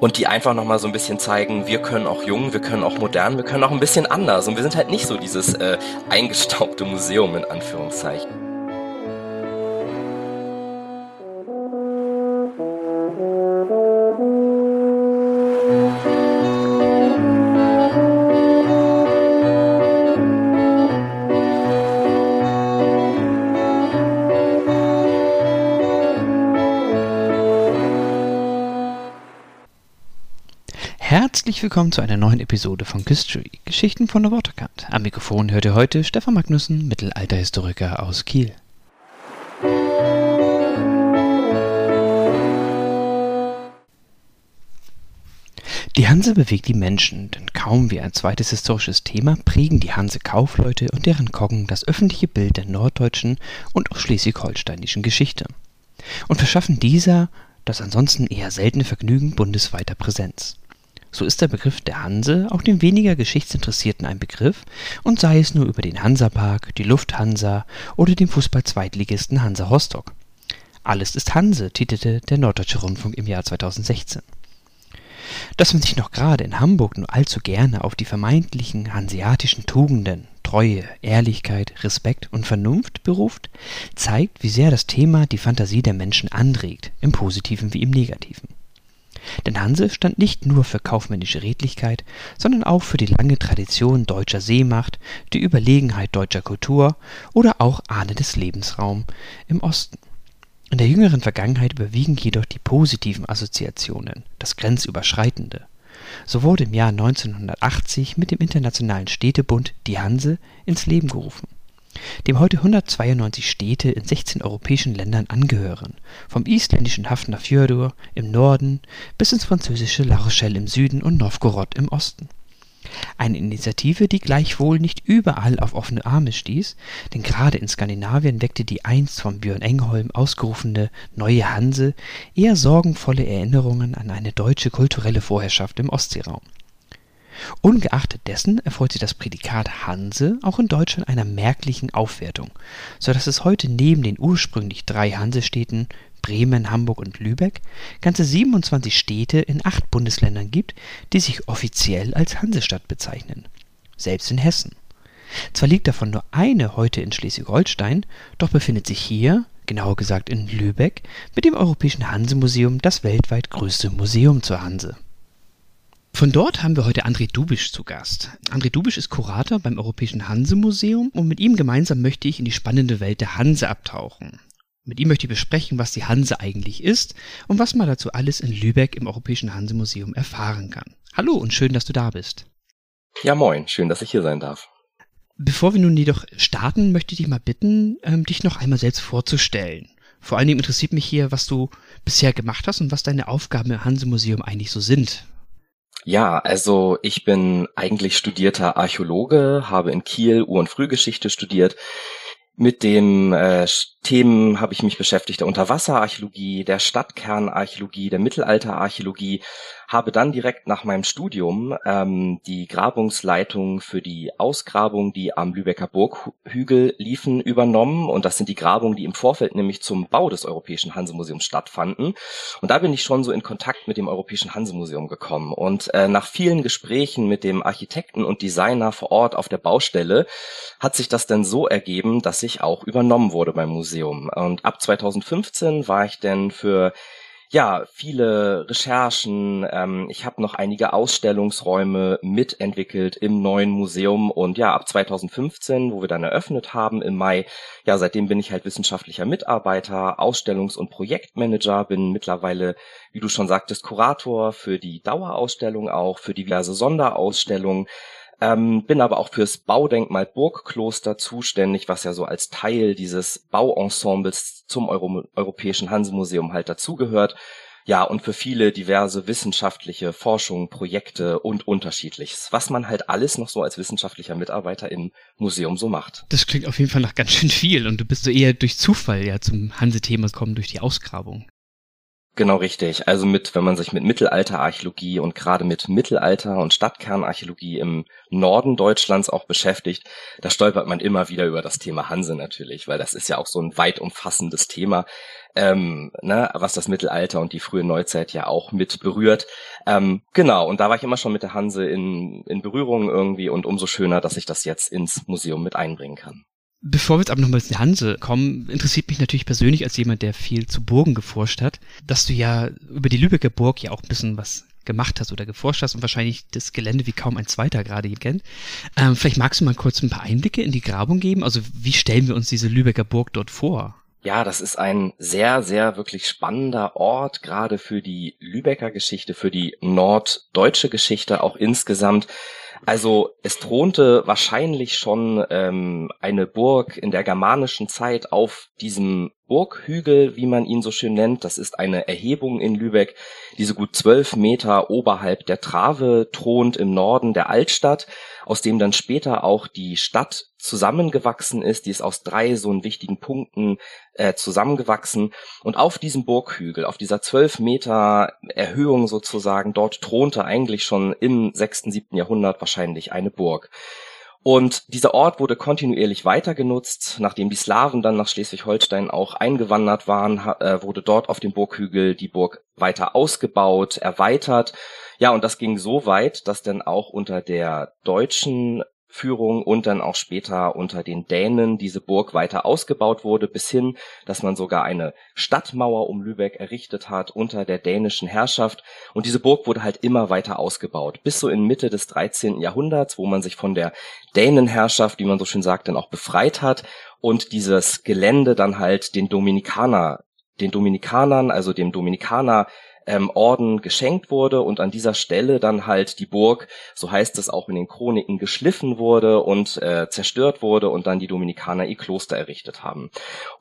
und die einfach nochmal so ein bisschen zeigen, wir können auch jung, wir können auch modern, wir können auch ein bisschen anders und wir sind halt nicht so dieses äh, eingestaubte Museum in Anführungszeichen. Herzlich willkommen zu einer neuen Episode von History, Geschichten von der Waterkant. Am Mikrofon hört ihr heute Stefan Magnussen, Mittelalterhistoriker aus Kiel. Die Hanse bewegt die Menschen, denn kaum wie ein zweites historisches Thema prägen die Hanse-Kaufleute und deren Koggen das öffentliche Bild der norddeutschen und auch schleswig-holsteinischen Geschichte und verschaffen dieser das ansonsten eher seltene Vergnügen bundesweiter Präsenz. So ist der Begriff der Hanse auch den weniger Geschichtsinteressierten ein Begriff und sei es nur über den Hansapark, die Lufthansa oder den Fußball-Zweitligisten Hansa Rostock. Alles ist Hanse, titelte der Norddeutsche Rundfunk im Jahr 2016. Dass man sich noch gerade in Hamburg nur allzu gerne auf die vermeintlichen hanseatischen Tugenden Treue, Ehrlichkeit, Respekt und Vernunft beruft, zeigt, wie sehr das Thema die Fantasie der Menschen anregt, im positiven wie im negativen. Denn Hanse stand nicht nur für kaufmännische Redlichkeit, sondern auch für die lange Tradition deutscher Seemacht, die Überlegenheit deutscher Kultur oder auch ahnendes Lebensraum im Osten. In der jüngeren Vergangenheit überwiegen jedoch die positiven Assoziationen, das Grenzüberschreitende. So wurde im Jahr 1980 mit dem Internationalen Städtebund die Hanse ins Leben gerufen dem heute 192 Städte in 16 europäischen Ländern angehören, vom isländischen Hafnarfjörður im Norden bis ins französische La Rochelle im Süden und Nowgorod im Osten. Eine Initiative, die gleichwohl nicht überall auf offene Arme stieß, denn gerade in Skandinavien weckte die einst von Björn Engholm ausgerufene Neue Hanse eher sorgenvolle Erinnerungen an eine deutsche kulturelle Vorherrschaft im Ostseeraum Ungeachtet dessen erfreut sich das Prädikat Hanse auch in Deutschland einer merklichen Aufwertung, so dass es heute neben den ursprünglich drei Hansestädten Bremen, Hamburg und Lübeck ganze 27 Städte in acht Bundesländern gibt, die sich offiziell als Hansestadt bezeichnen, selbst in Hessen. Zwar liegt davon nur eine heute in Schleswig-Holstein, doch befindet sich hier, genauer gesagt in Lübeck, mit dem Europäischen Hansemuseum das weltweit größte Museum zur Hanse von dort haben wir heute André Dubisch zu Gast. André Dubisch ist Kurator beim Europäischen Hanse-Museum und mit ihm gemeinsam möchte ich in die spannende Welt der Hanse abtauchen. Mit ihm möchte ich besprechen, was die Hanse eigentlich ist und was man dazu alles in Lübeck im Europäischen Hanse-Museum erfahren kann. Hallo und schön, dass du da bist. Ja, moin, schön, dass ich hier sein darf. Bevor wir nun jedoch starten, möchte ich dich mal bitten, ähm, dich noch einmal selbst vorzustellen. Vor allen Dingen interessiert mich hier, was du bisher gemacht hast und was deine Aufgaben im Hanse-Museum eigentlich so sind. Ja, also ich bin eigentlich studierter Archäologe, habe in Kiel Ur- und Frühgeschichte studiert. Mit den äh, Themen habe ich mich beschäftigt, der Unterwasserarchäologie, der Stadtkernarchäologie, der Mittelalterarchäologie, habe dann direkt nach meinem Studium ähm, die Grabungsleitung für die Ausgrabungen, die am Lübecker Burghügel liefen, übernommen. Und das sind die Grabungen, die im Vorfeld nämlich zum Bau des Europäischen Hansemuseums stattfanden. Und da bin ich schon so in Kontakt mit dem Europäischen Hansemuseum gekommen. Und äh, nach vielen Gesprächen mit dem Architekten und Designer vor Ort auf der Baustelle hat sich das dann so ergeben, dass ich auch übernommen wurde beim Museum. Und ab 2015 war ich dann für ja, viele Recherchen. Ähm, ich habe noch einige Ausstellungsräume mitentwickelt im neuen Museum und ja, ab 2015, wo wir dann eröffnet haben im Mai, ja, seitdem bin ich halt wissenschaftlicher Mitarbeiter, Ausstellungs- und Projektmanager, bin mittlerweile, wie du schon sagtest, Kurator für die Dauerausstellung auch, für diverse Sonderausstellungen. Ähm, bin aber auch fürs Baudenkmal Burgkloster zuständig, was ja so als Teil dieses Bauensembles zum Euro Europäischen Hansemuseum halt dazugehört. Ja, und für viele diverse wissenschaftliche Forschungen, Projekte und unterschiedliches, was man halt alles noch so als wissenschaftlicher Mitarbeiter im Museum so macht. Das klingt auf jeden Fall nach ganz schön viel und du bist so eher durch Zufall ja zum Hanse-Thema gekommen durch die Ausgrabung. Genau richtig. Also mit, wenn man sich mit Mittelalterarchäologie und gerade mit Mittelalter- und Stadtkernarchäologie im Norden Deutschlands auch beschäftigt, da stolpert man immer wieder über das Thema Hanse natürlich, weil das ist ja auch so ein weit umfassendes Thema, ähm, ne, was das Mittelalter und die frühe Neuzeit ja auch mit berührt. Ähm, genau, und da war ich immer schon mit der Hanse in, in Berührung irgendwie und umso schöner, dass ich das jetzt ins Museum mit einbringen kann. Bevor wir jetzt aber nochmal die Hanse kommen, interessiert mich natürlich persönlich als jemand, der viel zu Burgen geforscht hat, dass du ja über die Lübecker Burg ja auch ein bisschen was gemacht hast oder geforscht hast und wahrscheinlich das Gelände wie kaum ein zweiter gerade hier kennt. Ähm, vielleicht magst du mal kurz ein paar Einblicke in die Grabung geben. Also wie stellen wir uns diese Lübecker Burg dort vor? Ja, das ist ein sehr, sehr wirklich spannender Ort, gerade für die Lübecker Geschichte, für die norddeutsche Geschichte auch insgesamt. Also es thronte wahrscheinlich schon ähm, eine Burg in der germanischen Zeit auf diesem Burghügel, wie man ihn so schön nennt. Das ist eine Erhebung in Lübeck, die so gut zwölf Meter oberhalb der Trave thront im Norden der Altstadt, aus dem dann später auch die Stadt zusammengewachsen ist. Die ist aus drei so wichtigen Punkten äh, zusammengewachsen. Und auf diesem Burghügel, auf dieser zwölf Meter Erhöhung sozusagen, dort thronte eigentlich schon im sechsten, siebten Jahrhundert wahrscheinlich eine Burg. Und dieser Ort wurde kontinuierlich weiter genutzt. Nachdem die Slawen dann nach Schleswig-Holstein auch eingewandert waren, äh, wurde dort auf dem Burghügel die Burg weiter ausgebaut, erweitert. Ja, und das ging so weit, dass dann auch unter der deutschen Führung und dann auch später unter den Dänen diese Burg weiter ausgebaut wurde, bis hin, dass man sogar eine Stadtmauer um Lübeck errichtet hat unter der dänischen Herrschaft. Und diese Burg wurde halt immer weiter ausgebaut, bis so in Mitte des 13. Jahrhunderts, wo man sich von der Dänenherrschaft, wie man so schön sagt, dann auch befreit hat und dieses Gelände dann halt den Dominikaner den Dominikanern, also dem Dominikaner ähm, Orden geschenkt wurde und an dieser Stelle dann halt die Burg, so heißt es auch in den Chroniken, geschliffen wurde und äh, zerstört wurde und dann die Dominikaner ihr Kloster errichtet haben.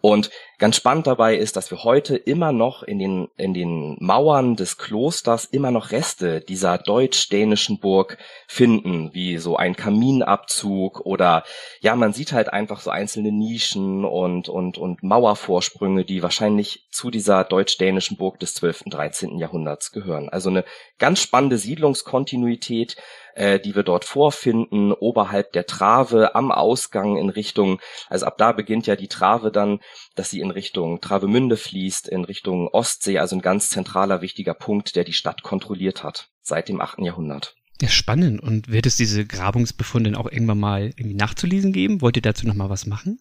Und Ganz spannend dabei ist, dass wir heute immer noch in den, in den Mauern des Klosters immer noch Reste dieser deutsch-dänischen Burg finden, wie so ein Kaminabzug oder ja, man sieht halt einfach so einzelne Nischen und, und, und Mauervorsprünge, die wahrscheinlich zu dieser deutsch-dänischen Burg des 12. und 13. Jahrhunderts gehören. Also eine ganz spannende Siedlungskontinuität, äh, die wir dort vorfinden, oberhalb der Trave, am Ausgang in Richtung, also ab da beginnt ja die Trave dann, dass sie in Richtung Travemünde fließt, in Richtung Ostsee, also ein ganz zentraler, wichtiger Punkt, der die Stadt kontrolliert hat, seit dem 8. Jahrhundert. Ja, spannend. Und wird es diese Grabungsbefunde auch irgendwann mal irgendwie nachzulesen geben? Wollt ihr dazu noch mal was machen?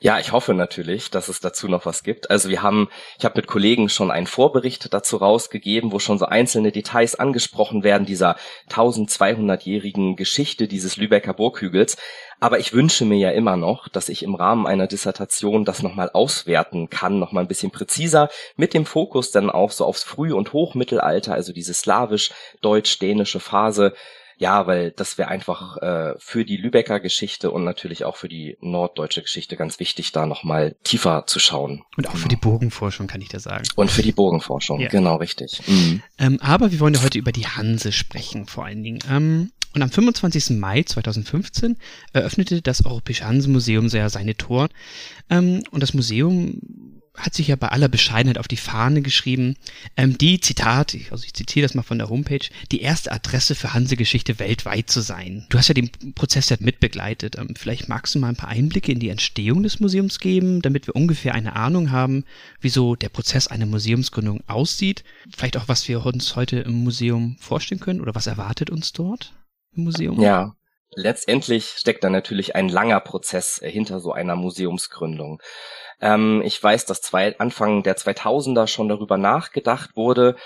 Ja, ich hoffe natürlich, dass es dazu noch was gibt. Also wir haben, ich habe mit Kollegen schon einen Vorbericht dazu rausgegeben, wo schon so einzelne Details angesprochen werden dieser 1200-jährigen Geschichte dieses Lübecker Burghügels. Aber ich wünsche mir ja immer noch, dass ich im Rahmen einer Dissertation das nochmal auswerten kann, nochmal ein bisschen präziser, mit dem Fokus dann auch so aufs Früh- und Hochmittelalter, also diese slawisch-deutsch-dänische Phase, ja, weil das wäre einfach äh, für die Lübecker Geschichte und natürlich auch für die norddeutsche Geschichte ganz wichtig, da nochmal tiefer zu schauen. Und auch für die Burgenforschung, kann ich da sagen. Und für die Burgenforschung, ja. genau, richtig. Mhm. Ähm, aber wir wollen ja heute über die Hanse sprechen, vor allen Dingen. Ähm, und am 25. Mai 2015 eröffnete das Europäische Hanse-Museum seine Toren. Ähm, und das Museum hat sich ja bei aller Bescheidenheit auf die Fahne geschrieben, ähm, die, Zitat, also ich zitiere das mal von der Homepage, die erste Adresse für Hansegeschichte weltweit zu sein. Du hast ja den Prozess ja mitbegleitet. Ähm, vielleicht magst du mal ein paar Einblicke in die Entstehung des Museums geben, damit wir ungefähr eine Ahnung haben, wieso der Prozess einer Museumsgründung aussieht. Vielleicht auch, was wir uns heute im Museum vorstellen können oder was erwartet uns dort im Museum? Ja, letztendlich steckt da natürlich ein langer Prozess äh, hinter so einer Museumsgründung. Ähm, ich weiß, dass zwei, Anfang der 2000er schon darüber nachgedacht wurde,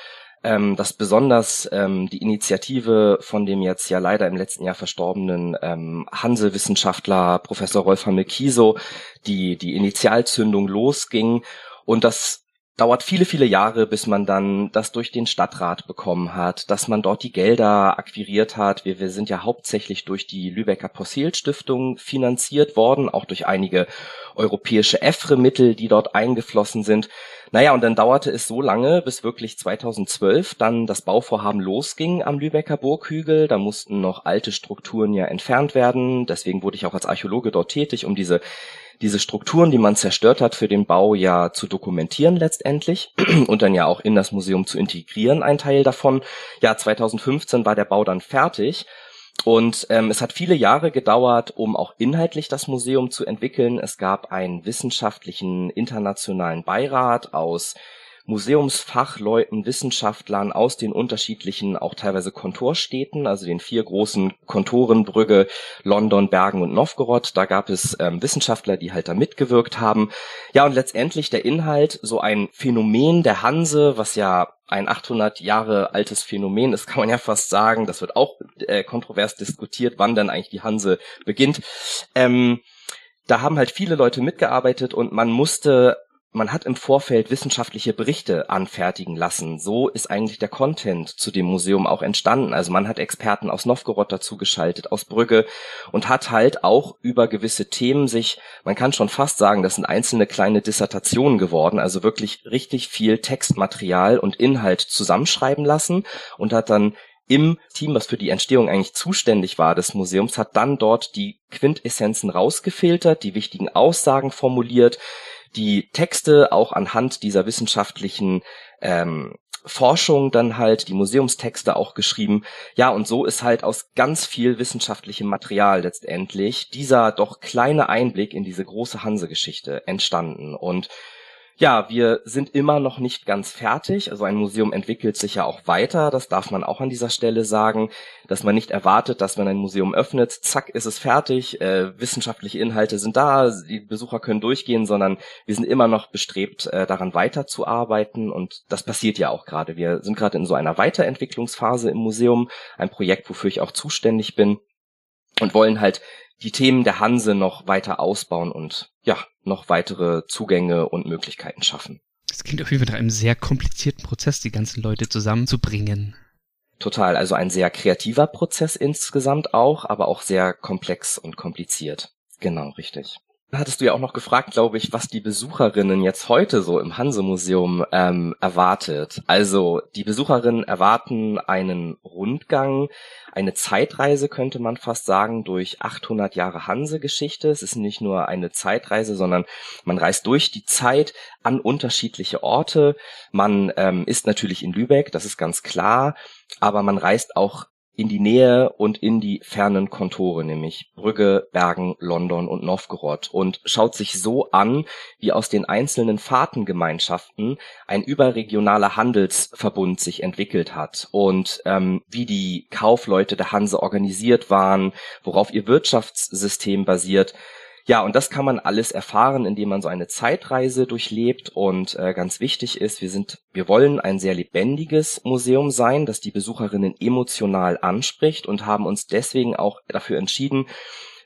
ähm, dass besonders ähm, die Initiative von dem jetzt ja leider im letzten Jahr verstorbenen ähm, Hanse-Wissenschaftler Professor Rolf Hamel-Kieso die, die Initialzündung losging und das dauert viele, viele Jahre, bis man dann das durch den Stadtrat bekommen hat, dass man dort die Gelder akquiriert hat. Wir, wir sind ja hauptsächlich durch die Lübecker Possehl-Stiftung finanziert worden, auch durch einige europäische EFRE-Mittel, die dort eingeflossen sind. Naja, und dann dauerte es so lange, bis wirklich 2012 dann das Bauvorhaben losging am Lübecker Burghügel. Da mussten noch alte Strukturen ja entfernt werden. Deswegen wurde ich auch als Archäologe dort tätig, um diese diese Strukturen, die man zerstört hat, für den Bau ja zu dokumentieren letztendlich und dann ja auch in das Museum zu integrieren, ein Teil davon. Ja, 2015 war der Bau dann fertig und ähm, es hat viele Jahre gedauert, um auch inhaltlich das Museum zu entwickeln. Es gab einen wissenschaftlichen internationalen Beirat aus Museumsfachleuten, Wissenschaftlern aus den unterschiedlichen, auch teilweise Kontorstädten, also den vier großen Kontoren Brügge, London, Bergen und Novgorod. Da gab es ähm, Wissenschaftler, die halt da mitgewirkt haben. Ja, und letztendlich der Inhalt, so ein Phänomen der Hanse, was ja ein 800 Jahre altes Phänomen ist, kann man ja fast sagen. Das wird auch äh, kontrovers diskutiert, wann denn eigentlich die Hanse beginnt. Ähm, da haben halt viele Leute mitgearbeitet und man musste man hat im Vorfeld wissenschaftliche Berichte anfertigen lassen. So ist eigentlich der Content zu dem Museum auch entstanden. Also man hat Experten aus Novgorod dazu geschaltet, aus Brügge und hat halt auch über gewisse Themen sich, man kann schon fast sagen, das sind einzelne kleine Dissertationen geworden, also wirklich richtig viel Textmaterial und Inhalt zusammenschreiben lassen und hat dann im Team, was für die Entstehung eigentlich zuständig war des Museums, hat dann dort die Quintessenzen rausgefiltert, die wichtigen Aussagen formuliert, die Texte auch anhand dieser wissenschaftlichen ähm, Forschung dann halt die Museumstexte auch geschrieben. Ja, und so ist halt aus ganz viel wissenschaftlichem Material letztendlich dieser doch kleine Einblick in diese große Hanse-Geschichte entstanden. Und ja, wir sind immer noch nicht ganz fertig. Also ein Museum entwickelt sich ja auch weiter. Das darf man auch an dieser Stelle sagen, dass man nicht erwartet, dass man ein Museum öffnet, zack, ist es fertig, äh, wissenschaftliche Inhalte sind da, die Besucher können durchgehen, sondern wir sind immer noch bestrebt, äh, daran weiterzuarbeiten und das passiert ja auch gerade. Wir sind gerade in so einer Weiterentwicklungsphase im Museum, ein Projekt, wofür ich auch zuständig bin und wollen halt die Themen der Hanse noch weiter ausbauen und ja, noch weitere Zugänge und Möglichkeiten schaffen. Das klingt auf jeden Fall nach einem sehr komplizierten Prozess, die ganzen Leute zusammenzubringen. Total, also ein sehr kreativer Prozess insgesamt auch, aber auch sehr komplex und kompliziert. Genau, richtig hattest du ja auch noch gefragt, glaube ich, was die Besucherinnen jetzt heute so im Hanse-Museum ähm, erwartet. Also die Besucherinnen erwarten einen Rundgang, eine Zeitreise könnte man fast sagen, durch 800 Jahre Hanse-Geschichte. Es ist nicht nur eine Zeitreise, sondern man reist durch die Zeit an unterschiedliche Orte. Man ähm, ist natürlich in Lübeck, das ist ganz klar, aber man reist auch in die Nähe und in die fernen Kontore, nämlich Brügge, Bergen, London und Novgorod und schaut sich so an, wie aus den einzelnen Fahrtengemeinschaften ein überregionaler Handelsverbund sich entwickelt hat und ähm, wie die Kaufleute der Hanse organisiert waren, worauf ihr Wirtschaftssystem basiert ja, und das kann man alles erfahren, indem man so eine Zeitreise durchlebt. Und äh, ganz wichtig ist, wir sind, wir wollen ein sehr lebendiges Museum sein, das die Besucherinnen emotional anspricht und haben uns deswegen auch dafür entschieden,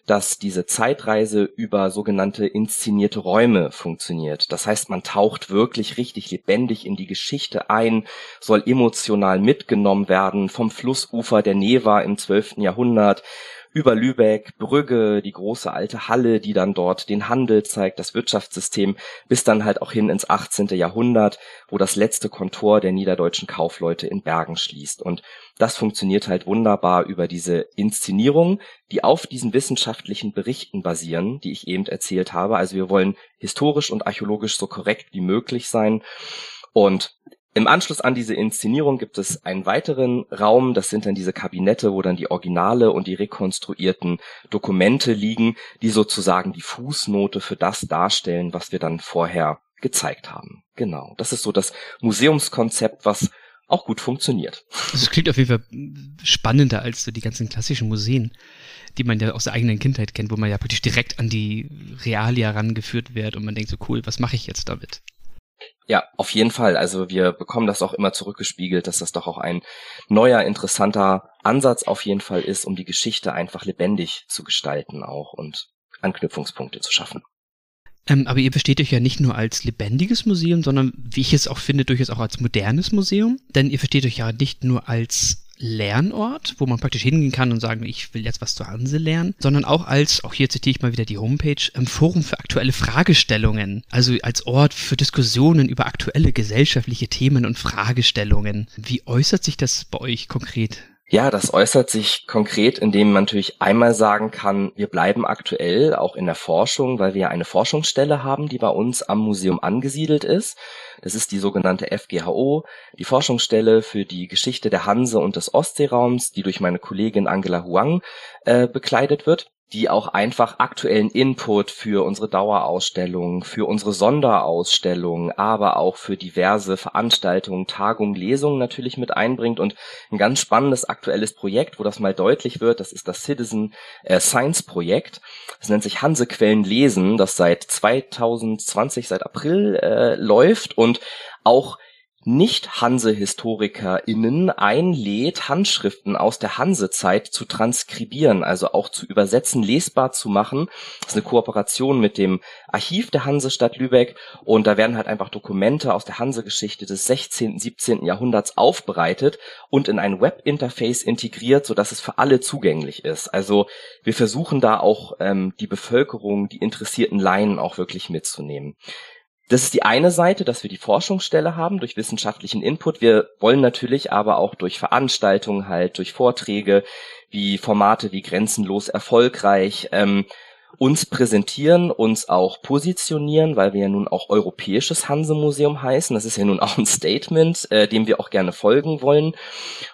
dass diese Zeitreise über sogenannte inszenierte Räume funktioniert. Das heißt, man taucht wirklich richtig lebendig in die Geschichte ein, soll emotional mitgenommen werden vom Flussufer der Neva im 12. Jahrhundert über Lübeck, Brügge, die große alte Halle, die dann dort den Handel zeigt, das Wirtschaftssystem, bis dann halt auch hin ins 18. Jahrhundert, wo das letzte Kontor der niederdeutschen Kaufleute in Bergen schließt. Und das funktioniert halt wunderbar über diese Inszenierung, die auf diesen wissenschaftlichen Berichten basieren, die ich eben erzählt habe. Also wir wollen historisch und archäologisch so korrekt wie möglich sein. Und im Anschluss an diese Inszenierung gibt es einen weiteren Raum, das sind dann diese Kabinette, wo dann die Originale und die rekonstruierten Dokumente liegen, die sozusagen die Fußnote für das darstellen, was wir dann vorher gezeigt haben. Genau, das ist so das Museumskonzept, was auch gut funktioniert. Das klingt auf jeden Fall spannender als so die ganzen klassischen Museen, die man ja aus der eigenen Kindheit kennt, wo man ja praktisch direkt an die Realia rangeführt wird und man denkt so cool, was mache ich jetzt damit? Ja, auf jeden Fall. Also wir bekommen das auch immer zurückgespiegelt, dass das doch auch ein neuer, interessanter Ansatz auf jeden Fall ist, um die Geschichte einfach lebendig zu gestalten auch und Anknüpfungspunkte zu schaffen. Ähm, aber ihr besteht euch ja nicht nur als lebendiges Museum, sondern wie ich es auch finde, durchaus auch als modernes Museum. Denn ihr versteht euch ja nicht nur als Lernort, wo man praktisch hingehen kann und sagen, ich will jetzt was zur Hanse lernen, sondern auch als, auch hier zitiere ich mal wieder die Homepage, ein Forum für aktuelle Fragestellungen, also als Ort für Diskussionen über aktuelle gesellschaftliche Themen und Fragestellungen. Wie äußert sich das bei euch konkret? Ja, das äußert sich konkret, indem man natürlich einmal sagen kann, wir bleiben aktuell auch in der Forschung, weil wir eine Forschungsstelle haben, die bei uns am Museum angesiedelt ist. Das ist die sogenannte FGHO, die Forschungsstelle für die Geschichte der Hanse und des Ostseeraums, die durch meine Kollegin Angela Huang äh, bekleidet wird die auch einfach aktuellen Input für unsere Dauerausstellung, für unsere Sonderausstellung, aber auch für diverse Veranstaltungen, Tagungen, Lesungen natürlich mit einbringt und ein ganz spannendes aktuelles Projekt, wo das mal deutlich wird, das ist das Citizen äh, Science Projekt. Das nennt sich Hansequellen lesen, das seit 2020, seit April äh, läuft und auch nicht-Hanse-HistorikerInnen einlädt, Handschriften aus der Hansezeit zu transkribieren, also auch zu übersetzen, lesbar zu machen. Das ist eine Kooperation mit dem Archiv der Hansestadt Lübeck und da werden halt einfach Dokumente aus der Hansegeschichte des 16., 17. Jahrhunderts aufbereitet und in ein Webinterface integriert, sodass es für alle zugänglich ist. Also wir versuchen da auch ähm, die Bevölkerung, die interessierten Laien auch wirklich mitzunehmen. Das ist die eine Seite, dass wir die Forschungsstelle haben durch wissenschaftlichen Input. Wir wollen natürlich aber auch durch Veranstaltungen halt, durch Vorträge, wie Formate wie Grenzenlos erfolgreich, ähm, uns präsentieren, uns auch positionieren, weil wir ja nun auch Europäisches Hanse-Museum heißen. Das ist ja nun auch ein Statement, äh, dem wir auch gerne folgen wollen.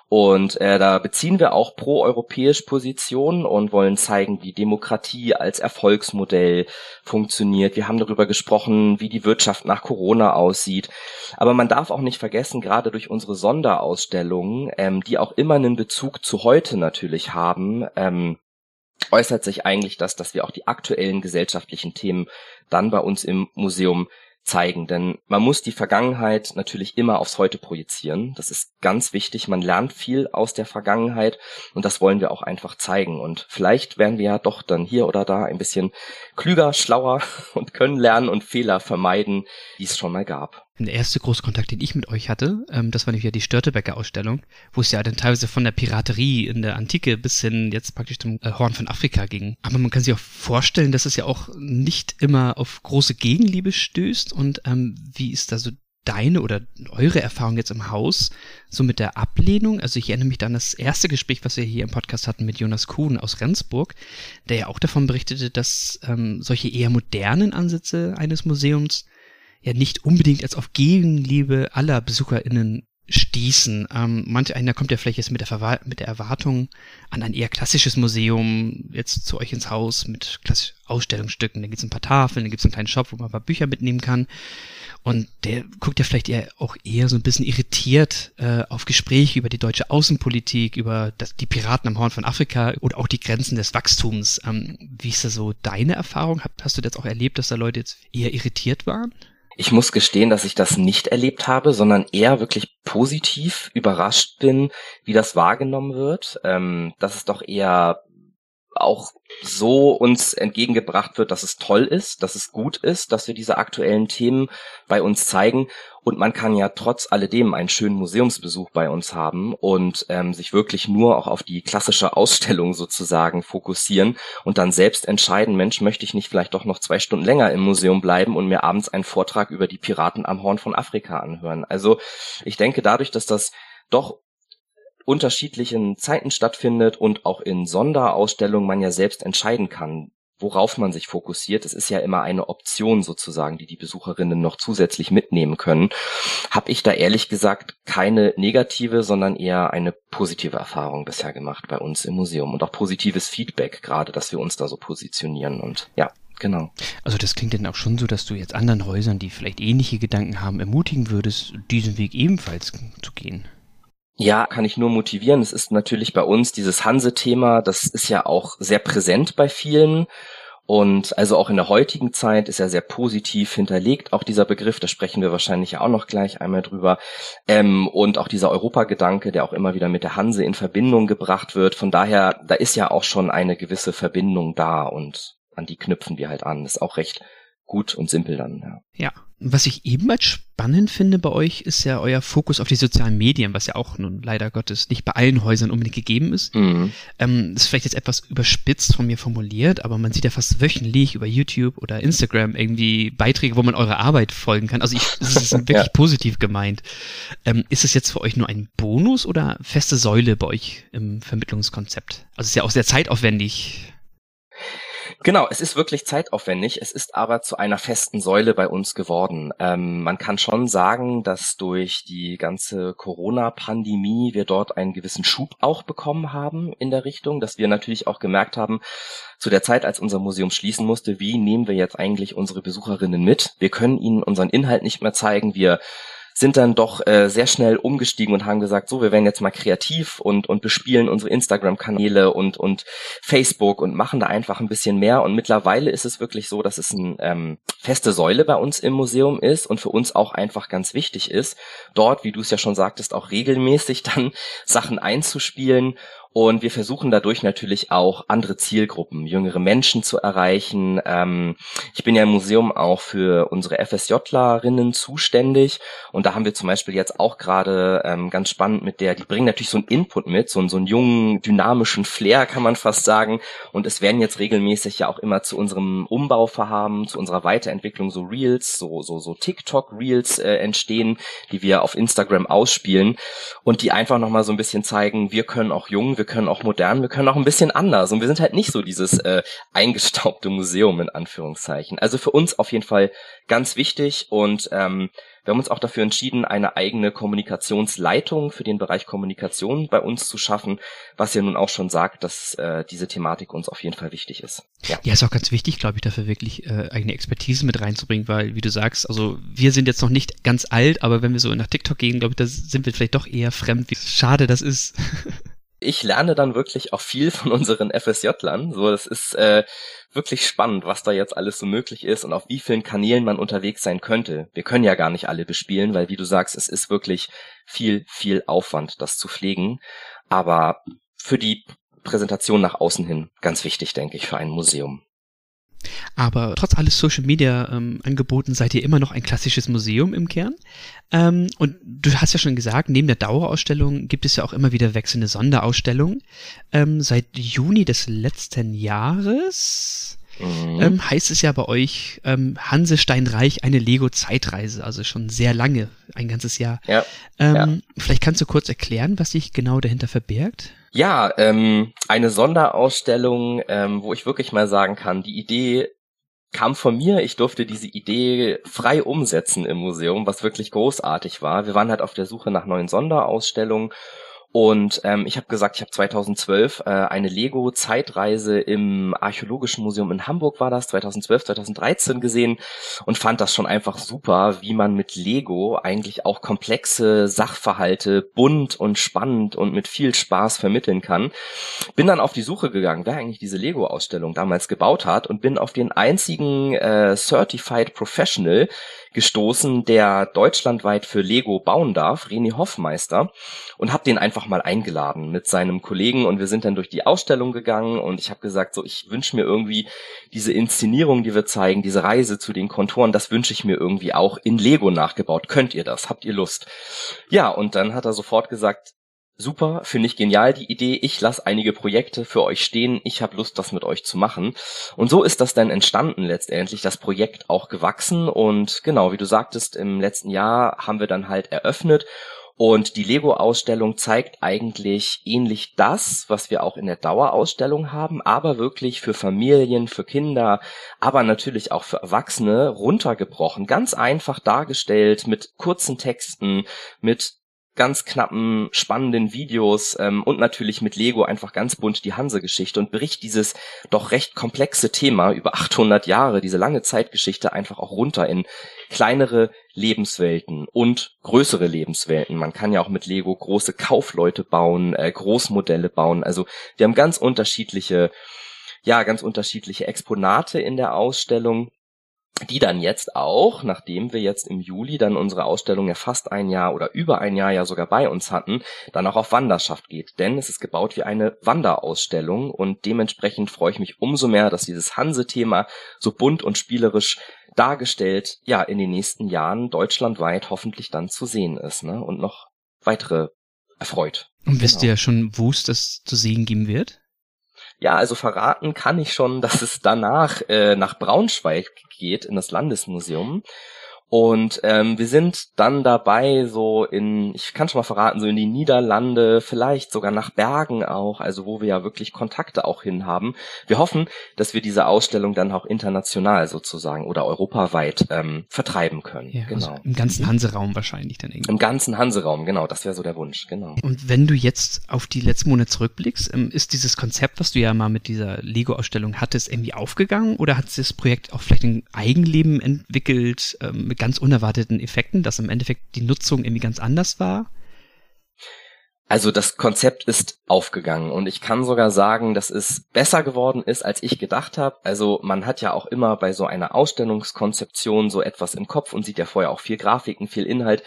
Und äh, da beziehen wir auch pro-europäisch Positionen und wollen zeigen, wie Demokratie als Erfolgsmodell funktioniert. Wir haben darüber gesprochen, wie die Wirtschaft nach Corona aussieht. Aber man darf auch nicht vergessen, gerade durch unsere Sonderausstellungen, ähm, die auch immer einen Bezug zu heute natürlich haben, ähm, äußert sich eigentlich das, dass wir auch die aktuellen gesellschaftlichen Themen dann bei uns im Museum zeigen. Denn man muss die Vergangenheit natürlich immer aufs Heute projizieren. Das ist ganz wichtig. Man lernt viel aus der Vergangenheit und das wollen wir auch einfach zeigen. Und vielleicht werden wir ja doch dann hier oder da ein bisschen klüger, schlauer und können lernen und Fehler vermeiden, die es schon mal gab. Der erste große Kontakt, den ich mit euch hatte, ähm, das war nämlich ja die Störtebecker Ausstellung, wo es ja dann teilweise von der Piraterie in der Antike bis hin jetzt praktisch zum äh, Horn von Afrika ging. Aber man kann sich auch vorstellen, dass es ja auch nicht immer auf große Gegenliebe stößt. Und ähm, wie ist da so deine oder eure Erfahrung jetzt im Haus so mit der Ablehnung? Also ich erinnere mich dann an das erste Gespräch, was wir hier im Podcast hatten mit Jonas Kuhn aus Rendsburg, der ja auch davon berichtete, dass ähm, solche eher modernen Ansätze eines Museums ja nicht unbedingt als auf Gegenliebe aller BesucherInnen stießen. Ähm, manch einer kommt ja vielleicht jetzt mit der, mit der Erwartung an ein eher klassisches Museum jetzt zu euch ins Haus mit klassischen Ausstellungsstücken. Da gibt's ein paar Tafeln, da gibt's einen kleinen Shop, wo man ein paar Bücher mitnehmen kann. Und der guckt ja vielleicht eher auch eher so ein bisschen irritiert äh, auf Gespräche über die deutsche Außenpolitik, über das, die Piraten am Horn von Afrika oder auch die Grenzen des Wachstums. Ähm, wie ist da so deine Erfahrung? Hast, hast du das auch erlebt, dass da Leute jetzt eher irritiert waren? Ich muss gestehen, dass ich das nicht erlebt habe, sondern eher wirklich positiv überrascht bin, wie das wahrgenommen wird. Ähm, dass es doch eher auch so uns entgegengebracht wird, dass es toll ist, dass es gut ist, dass wir diese aktuellen Themen bei uns zeigen und man kann ja trotz alledem einen schönen Museumsbesuch bei uns haben und ähm, sich wirklich nur auch auf die klassische Ausstellung sozusagen fokussieren und dann selbst entscheiden, Mensch, möchte ich nicht vielleicht doch noch zwei Stunden länger im Museum bleiben und mir abends einen Vortrag über die Piraten am Horn von Afrika anhören. Also ich denke dadurch, dass das doch unterschiedlichen Zeiten stattfindet und auch in Sonderausstellungen man ja selbst entscheiden kann, worauf man sich fokussiert. Es ist ja immer eine Option sozusagen, die die Besucherinnen noch zusätzlich mitnehmen können. Habe ich da ehrlich gesagt keine negative, sondern eher eine positive Erfahrung bisher gemacht bei uns im Museum und auch positives Feedback gerade, dass wir uns da so positionieren und ja. Genau. Also das klingt dann auch schon so, dass du jetzt anderen Häusern, die vielleicht ähnliche Gedanken haben, ermutigen würdest, diesen Weg ebenfalls zu gehen. Ja, kann ich nur motivieren. Es ist natürlich bei uns dieses Hanse-Thema, das ist ja auch sehr präsent bei vielen. Und also auch in der heutigen Zeit ist er sehr positiv hinterlegt, auch dieser Begriff, da sprechen wir wahrscheinlich ja auch noch gleich einmal drüber. Ähm, und auch dieser Europagedanke, der auch immer wieder mit der Hanse in Verbindung gebracht wird. Von daher, da ist ja auch schon eine gewisse Verbindung da und an die knüpfen wir halt an. Das ist auch recht gut und simpel dann. Ja. ja. Was ich ebenfalls spannend finde bei euch, ist ja euer Fokus auf die sozialen Medien, was ja auch nun leider Gottes nicht bei allen Häusern unbedingt gegeben ist. Mhm. Ähm, das ist vielleicht jetzt etwas überspitzt von mir formuliert, aber man sieht ja fast wöchentlich über YouTube oder Instagram irgendwie Beiträge, wo man eure Arbeit folgen kann. Also ich, das ist wirklich ja. positiv gemeint. Ähm, ist es jetzt für euch nur ein Bonus oder feste Säule bei euch im Vermittlungskonzept? Also es ist ja auch sehr zeitaufwendig. Genau, es ist wirklich zeitaufwendig. Es ist aber zu einer festen Säule bei uns geworden. Ähm, man kann schon sagen, dass durch die ganze Corona-Pandemie wir dort einen gewissen Schub auch bekommen haben in der Richtung, dass wir natürlich auch gemerkt haben, zu der Zeit, als unser Museum schließen musste, wie nehmen wir jetzt eigentlich unsere Besucherinnen mit? Wir können ihnen unseren Inhalt nicht mehr zeigen. Wir sind dann doch äh, sehr schnell umgestiegen und haben gesagt, so, wir werden jetzt mal kreativ und, und bespielen unsere Instagram-Kanäle und, und Facebook und machen da einfach ein bisschen mehr. Und mittlerweile ist es wirklich so, dass es eine ähm, feste Säule bei uns im Museum ist und für uns auch einfach ganz wichtig ist, dort, wie du es ja schon sagtest, auch regelmäßig dann Sachen einzuspielen und wir versuchen dadurch natürlich auch andere Zielgruppen, jüngere Menschen zu erreichen. Ähm, ich bin ja im Museum auch für unsere FSJlerinnen zuständig. Und da haben wir zum Beispiel jetzt auch gerade ähm, ganz spannend mit der, die bringen natürlich so einen Input mit, so, so einen jungen, dynamischen Flair, kann man fast sagen. Und es werden jetzt regelmäßig ja auch immer zu unserem Umbauvorhaben, zu unserer Weiterentwicklung so Reels, so, so, so TikTok-Reels äh, entstehen, die wir auf Instagram ausspielen und die einfach nochmal so ein bisschen zeigen, wir können auch jung wir können auch modern, wir können auch ein bisschen anders. Und wir sind halt nicht so dieses äh, eingestaubte Museum in Anführungszeichen. Also für uns auf jeden Fall ganz wichtig und ähm, wir haben uns auch dafür entschieden, eine eigene Kommunikationsleitung für den Bereich Kommunikation bei uns zu schaffen, was ja nun auch schon sagt, dass äh, diese Thematik uns auf jeden Fall wichtig ist. Ja, ja ist auch ganz wichtig, glaube ich, dafür wirklich äh, eigene Expertise mit reinzubringen, weil, wie du sagst, also wir sind jetzt noch nicht ganz alt, aber wenn wir so nach TikTok gehen, glaube ich, da sind wir vielleicht doch eher fremd. Wie schade das ist. ich lerne dann wirklich auch viel von unseren FSJ-Lern. So, das ist äh, wirklich spannend, was da jetzt alles so möglich ist und auf wie vielen Kanälen man unterwegs sein könnte. Wir können ja gar nicht alle bespielen, weil wie du sagst, es ist wirklich viel, viel Aufwand, das zu pflegen. Aber für die Präsentation nach außen hin ganz wichtig, denke ich, für ein Museum. Aber trotz alles Social Media ähm, Angeboten seid ihr immer noch ein klassisches Museum im Kern. Ähm, und du hast ja schon gesagt, neben der Dauerausstellung gibt es ja auch immer wieder wechselnde Sonderausstellungen. Ähm, seit Juni des letzten Jahres mhm. ähm, heißt es ja bei euch ähm, Hansesteinreich eine Lego-Zeitreise, also schon sehr lange, ein ganzes Jahr. Ja. Ähm, ja. Vielleicht kannst du kurz erklären, was sich genau dahinter verbirgt? Ja, ähm, eine Sonderausstellung, ähm, wo ich wirklich mal sagen kann, die Idee kam von mir. Ich durfte diese Idee frei umsetzen im Museum, was wirklich großartig war. Wir waren halt auf der Suche nach neuen Sonderausstellungen und ähm, ich habe gesagt, ich habe 2012 äh, eine Lego-Zeitreise im Archäologischen Museum in Hamburg war das, 2012, 2013 gesehen und fand das schon einfach super, wie man mit Lego eigentlich auch komplexe Sachverhalte bunt und spannend und mit viel Spaß vermitteln kann. Bin dann auf die Suche gegangen, wer eigentlich diese Lego-Ausstellung damals gebaut hat und bin auf den einzigen äh, Certified Professional gestoßen, der deutschlandweit für Lego bauen darf, René Hoffmeister, und habe den einfach mal eingeladen mit seinem Kollegen und wir sind dann durch die Ausstellung gegangen und ich habe gesagt, so ich wünsche mir irgendwie diese Inszenierung, die wir zeigen, diese Reise zu den Konturen, das wünsche ich mir irgendwie auch in Lego nachgebaut. Könnt ihr das? Habt ihr Lust? Ja, und dann hat er sofort gesagt, super, finde ich genial die Idee. Ich lasse einige Projekte für euch stehen. Ich habe Lust, das mit euch zu machen. Und so ist das dann entstanden letztendlich, das Projekt auch gewachsen. Und genau, wie du sagtest, im letzten Jahr haben wir dann halt eröffnet. Und die Lego-Ausstellung zeigt eigentlich ähnlich das, was wir auch in der Dauerausstellung haben, aber wirklich für Familien, für Kinder, aber natürlich auch für Erwachsene runtergebrochen, ganz einfach dargestellt mit kurzen Texten, mit ganz knappen, spannenden Videos ähm, und natürlich mit Lego einfach ganz bunt die Hanse-Geschichte und bricht dieses doch recht komplexe Thema über 800 Jahre, diese lange Zeitgeschichte einfach auch runter in kleinere Lebenswelten und größere Lebenswelten. Man kann ja auch mit Lego große Kaufleute bauen, äh, Großmodelle bauen. Also wir haben ganz unterschiedliche, ja, ganz unterschiedliche Exponate in der Ausstellung die dann jetzt auch, nachdem wir jetzt im Juli dann unsere Ausstellung ja fast ein Jahr oder über ein Jahr ja sogar bei uns hatten, dann auch auf Wanderschaft geht. Denn es ist gebaut wie eine Wanderausstellung und dementsprechend freue ich mich umso mehr, dass dieses Hanse-Thema so bunt und spielerisch dargestellt, ja, in den nächsten Jahren deutschlandweit hoffentlich dann zu sehen ist, ne? Und noch weitere erfreut. Und wisst genau. ihr schon, wo es das zu sehen geben wird? Ja, also verraten kann ich schon, dass es danach äh, nach Braunschweig geht, in das Landesmuseum. Und ähm, wir sind dann dabei, so in, ich kann schon mal verraten, so in die Niederlande, vielleicht sogar nach Bergen auch, also wo wir ja wirklich Kontakte auch hin haben. Wir hoffen, dass wir diese Ausstellung dann auch international sozusagen oder europaweit ähm, vertreiben können. Ja, genau. Also Im ganzen Hanseraum wahrscheinlich dann irgendwie. Im ganzen Hanseraum, genau, das wäre so der Wunsch, genau. Und wenn du jetzt auf die letzten Monate zurückblickst, ähm, ist dieses Konzept, was du ja mal mit dieser Lego-Ausstellung hattest, irgendwie aufgegangen oder hat das Projekt auch vielleicht ein Eigenleben entwickelt? Ähm, ganz unerwarteten Effekten, dass im Endeffekt die Nutzung irgendwie ganz anders war? Also das Konzept ist aufgegangen und ich kann sogar sagen, dass es besser geworden ist, als ich gedacht habe. Also man hat ja auch immer bei so einer Ausstellungskonzeption so etwas im Kopf und sieht ja vorher auch viel Grafiken, viel Inhalt.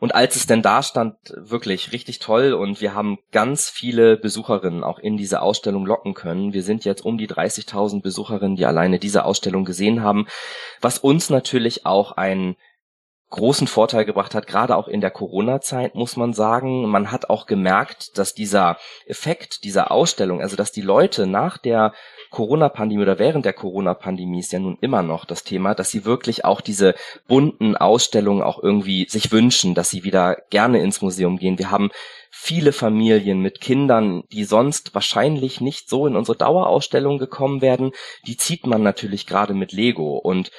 Und als es denn da stand, wirklich richtig toll und wir haben ganz viele Besucherinnen auch in diese Ausstellung locken können. Wir sind jetzt um die 30.000 Besucherinnen, die alleine diese Ausstellung gesehen haben, was uns natürlich auch ein großen Vorteil gebracht hat, gerade auch in der Corona-Zeit, muss man sagen. Man hat auch gemerkt, dass dieser Effekt dieser Ausstellung, also dass die Leute nach der Corona-Pandemie oder während der Corona-Pandemie ist ja nun immer noch das Thema, dass sie wirklich auch diese bunten Ausstellungen auch irgendwie sich wünschen, dass sie wieder gerne ins Museum gehen. Wir haben viele Familien mit Kindern, die sonst wahrscheinlich nicht so in unsere Dauerausstellung gekommen werden, die zieht man natürlich gerade mit Lego und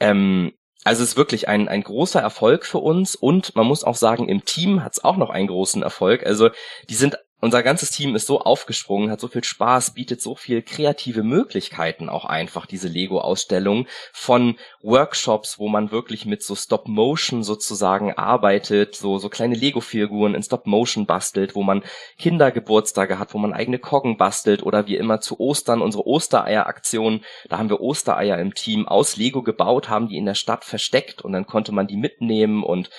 ähm, also es ist wirklich ein, ein großer Erfolg für uns und man muss auch sagen, im Team hat es auch noch einen großen Erfolg. Also die sind unser ganzes Team ist so aufgesprungen, hat so viel Spaß, bietet so viel kreative Möglichkeiten auch einfach, diese Lego-Ausstellung von Workshops, wo man wirklich mit so Stop-Motion sozusagen arbeitet, so, so kleine Lego-Figuren in Stop-Motion bastelt, wo man Kindergeburtstage hat, wo man eigene Koggen bastelt oder wie immer zu Ostern unsere Ostereier-Aktion, da haben wir Ostereier im Team aus Lego gebaut, haben die in der Stadt versteckt und dann konnte man die mitnehmen und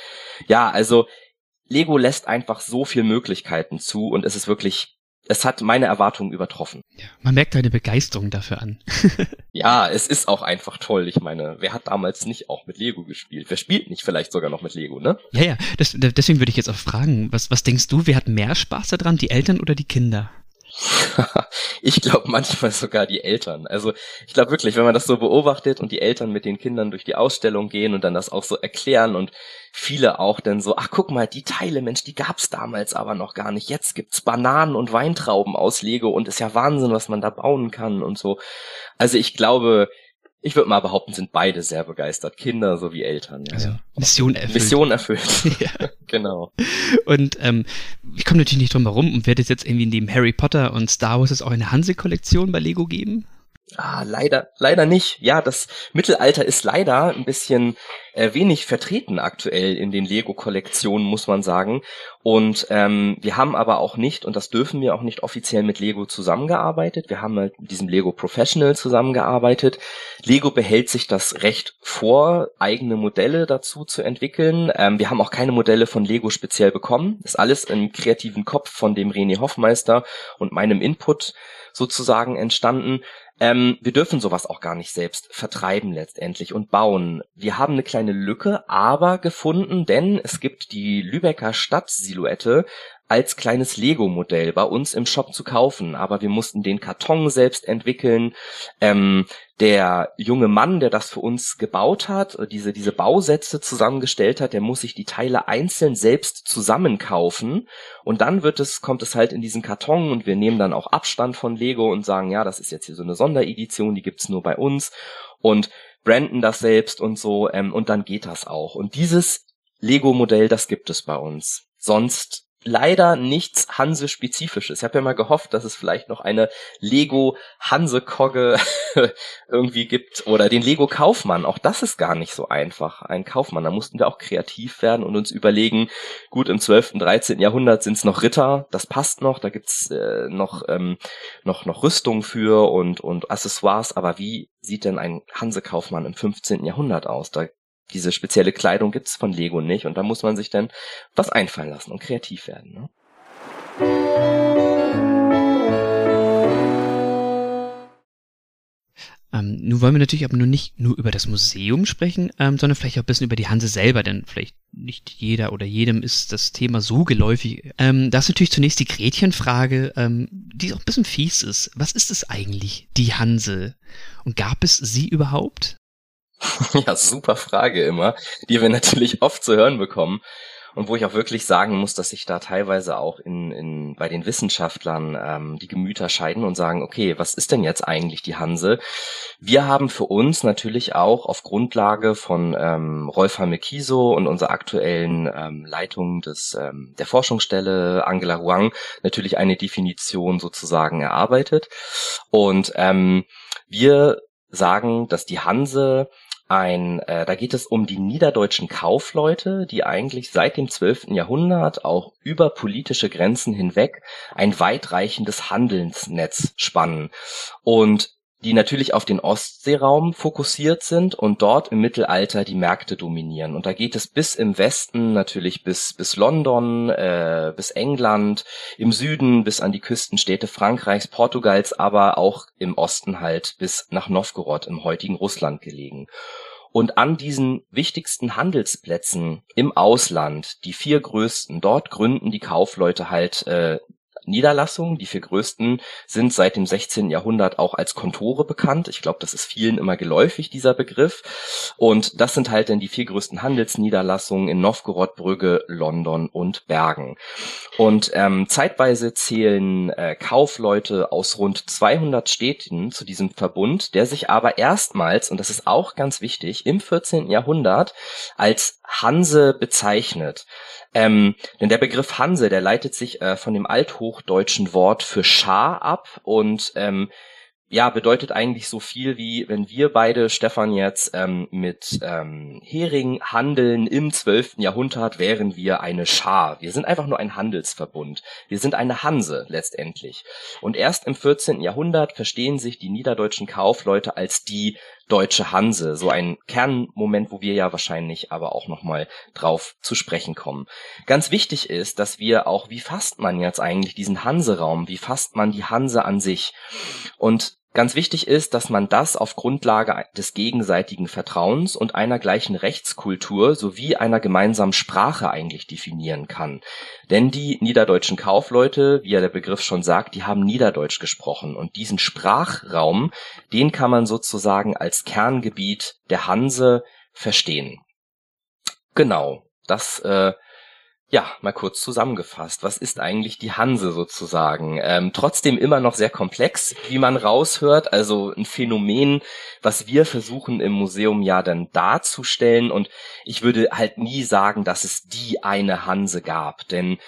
ja, also Lego lässt einfach so viel Möglichkeiten zu und es ist wirklich, es hat meine Erwartungen übertroffen. Man merkt deine Begeisterung dafür an. ja, es ist auch einfach toll. Ich meine, wer hat damals nicht auch mit Lego gespielt? Wer spielt nicht vielleicht sogar noch mit Lego, ne? Ja, ja, das, deswegen würde ich jetzt auch fragen, was, was denkst du, wer hat mehr Spaß daran, die Eltern oder die Kinder? ich glaube manchmal sogar die Eltern. Also ich glaube wirklich, wenn man das so beobachtet und die Eltern mit den Kindern durch die Ausstellung gehen und dann das auch so erklären und viele auch dann so, ach guck mal, die Teile, Mensch, die gab's damals aber noch gar nicht. Jetzt gibt's Bananen und Weintrauben aus Lego und ist ja Wahnsinn, was man da bauen kann und so. Also ich glaube, ich würde mal behaupten, sind beide sehr begeistert, Kinder sowie Eltern. Ja. Also Mission erfüllt. Mission erfüllt. ja. genau. Und ähm, ich komme natürlich nicht drum herum und werde es jetzt irgendwie neben Harry Potter und Star Wars es auch eine Hanse-Kollektion bei Lego geben? Ah, leider, leider nicht. Ja, das Mittelalter ist leider ein bisschen äh, wenig vertreten aktuell in den Lego-Kollektionen, muss man sagen. Und ähm, wir haben aber auch nicht, und das dürfen wir auch nicht offiziell mit Lego zusammengearbeitet. Wir haben halt mit diesem Lego Professional zusammengearbeitet. Lego behält sich das Recht vor, eigene Modelle dazu zu entwickeln. Ähm, wir haben auch keine Modelle von Lego speziell bekommen. Das ist alles im kreativen Kopf von dem René Hoffmeister und meinem Input sozusagen entstanden. Ähm, wir dürfen sowas auch gar nicht selbst vertreiben letztendlich und bauen. Wir haben eine kleine Lücke aber gefunden, denn es gibt die Lübecker Stadtsilhouette als kleines Lego-Modell bei uns im Shop zu kaufen. Aber wir mussten den Karton selbst entwickeln. Ähm, der junge Mann, der das für uns gebaut hat, diese, diese Bausätze zusammengestellt hat, der muss sich die Teile einzeln selbst zusammenkaufen. Und dann wird es, kommt es halt in diesen Karton und wir nehmen dann auch Abstand von Lego und sagen, ja, das ist jetzt hier so eine Sonderedition, die gibt's nur bei uns. Und branden das selbst und so, ähm, und dann geht das auch. Und dieses Lego-Modell, das gibt es bei uns. Sonst leider nichts Hanse-spezifisches. Ich habe ja mal gehofft, dass es vielleicht noch eine Lego Hanse-Kogge irgendwie gibt oder den Lego Kaufmann. Auch das ist gar nicht so einfach. Ein Kaufmann, da mussten wir auch kreativ werden und uns überlegen, gut, im 12., 13. Jahrhundert sind es noch Ritter, das passt noch, da gibt's äh, noch, ähm, noch, noch Rüstung für und, und Accessoires, aber wie sieht denn ein Hanse-Kaufmann im 15. Jahrhundert aus? Da diese spezielle Kleidung gibt's von Lego nicht und da muss man sich dann was einfallen lassen und kreativ werden. Ne? Ähm, nun wollen wir natürlich aber nur nicht nur über das Museum sprechen, ähm, sondern vielleicht auch ein bisschen über die Hanse selber, denn vielleicht nicht jeder oder jedem ist das Thema so geläufig. Ähm, das ist natürlich zunächst die Gretchenfrage, ähm, die auch ein bisschen fies ist. Was ist es eigentlich, die Hanse? Und gab es sie überhaupt? Ja, super Frage immer, die wir natürlich oft zu hören bekommen und wo ich auch wirklich sagen muss, dass sich da teilweise auch in, in bei den Wissenschaftlern ähm, die Gemüter scheiden und sagen, okay, was ist denn jetzt eigentlich die Hanse? Wir haben für uns natürlich auch auf Grundlage von ähm, Rolf Hamekiso und unserer aktuellen ähm, Leitung des ähm, der Forschungsstelle Angela Huang natürlich eine Definition sozusagen erarbeitet und ähm, wir sagen, dass die Hanse ein, äh, da geht es um die niederdeutschen Kaufleute, die eigentlich seit dem 12. Jahrhundert auch über politische Grenzen hinweg ein weitreichendes Handelsnetz spannen. Und die natürlich auf den Ostseeraum fokussiert sind und dort im Mittelalter die Märkte dominieren. Und da geht es bis im Westen natürlich bis, bis London, äh, bis England, im Süden bis an die Küstenstädte Frankreichs, Portugals, aber auch im Osten halt bis nach Novgorod im heutigen Russland gelegen. Und an diesen wichtigsten Handelsplätzen im Ausland, die vier größten, dort gründen die Kaufleute halt äh, Niederlassungen. Die vier größten sind seit dem 16. Jahrhundert auch als Kontore bekannt. Ich glaube, das ist vielen immer geläufig, dieser Begriff. Und das sind halt dann die vier größten Handelsniederlassungen in Novgorod, Brügge, London und Bergen. Und ähm, zeitweise zählen äh, Kaufleute aus rund 200 Städten zu diesem Verbund, der sich aber erstmals, und das ist auch ganz wichtig, im 14. Jahrhundert als Hanse bezeichnet. Ähm, denn der Begriff Hanse, der leitet sich äh, von dem althochdeutschen Wort für Schar ab und ähm, ja, bedeutet eigentlich so viel wie, wenn wir beide, Stefan, jetzt ähm, mit ähm, Hering handeln im 12. Jahrhundert, wären wir eine Schar. Wir sind einfach nur ein Handelsverbund. Wir sind eine Hanse letztendlich. Und erst im 14. Jahrhundert verstehen sich die niederdeutschen Kaufleute als die deutsche Hanse. So ein Kernmoment, wo wir ja wahrscheinlich aber auch nochmal drauf zu sprechen kommen. Ganz wichtig ist, dass wir auch, wie fasst man jetzt eigentlich diesen Hanseraum? Wie fasst man die Hanse an sich? Und Ganz wichtig ist, dass man das auf Grundlage des gegenseitigen Vertrauens und einer gleichen Rechtskultur sowie einer gemeinsamen Sprache eigentlich definieren kann. Denn die niederdeutschen Kaufleute, wie ja der Begriff schon sagt, die haben Niederdeutsch gesprochen und diesen Sprachraum, den kann man sozusagen als Kerngebiet der Hanse verstehen. Genau, das äh, ja, mal kurz zusammengefasst. Was ist eigentlich die Hanse sozusagen? Ähm, trotzdem immer noch sehr komplex, wie man raushört. Also ein Phänomen, was wir versuchen im Museum ja dann darzustellen. Und ich würde halt nie sagen, dass es die eine Hanse gab. Denn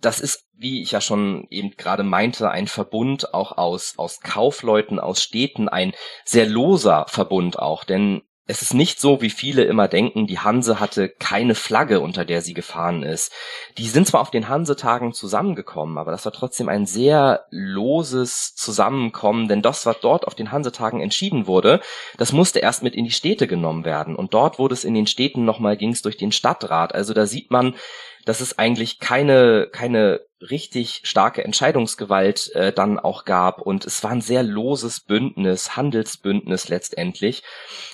das ist, wie ich ja schon eben gerade meinte, ein Verbund auch aus, aus Kaufleuten, aus Städten, ein sehr loser Verbund auch. Denn es ist nicht so, wie viele immer denken, die Hanse hatte keine Flagge, unter der sie gefahren ist. Die sind zwar auf den Hansetagen zusammengekommen, aber das war trotzdem ein sehr loses Zusammenkommen, denn das, was dort auf den Hansetagen entschieden wurde, das musste erst mit in die Städte genommen werden. Und dort wurde es in den Städten nochmal, ging es durch den Stadtrat. Also da sieht man, dass es eigentlich keine, keine richtig starke Entscheidungsgewalt äh, dann auch gab. Und es war ein sehr loses Bündnis, Handelsbündnis letztendlich.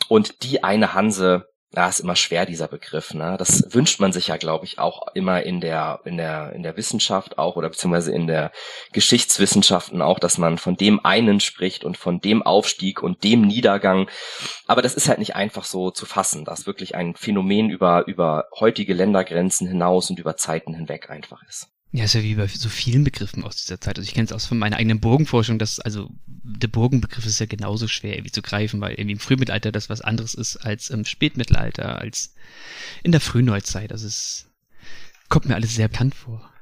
Und die eine Hanse ja, ist immer schwer, dieser Begriff. Ne? Das wünscht man sich ja, glaube ich, auch immer in der, in der, in der Wissenschaft auch oder beziehungsweise in der Geschichtswissenschaften auch, dass man von dem einen spricht und von dem Aufstieg und dem Niedergang. Aber das ist halt nicht einfach so zu fassen, dass wirklich ein Phänomen über, über heutige Ländergrenzen hinaus und über Zeiten hinweg einfach ist. Ja, ist ja wie bei so vielen Begriffen aus dieser Zeit. Also ich kenne es aus von meiner eigenen Burgenforschung, dass also der Burgenbegriff ist ja genauso schwer irgendwie zu greifen, weil irgendwie im Frühmittelalter das was anderes ist als im Spätmittelalter, als in der Frühneuzeit. Also es kommt mir alles sehr bekannt vor.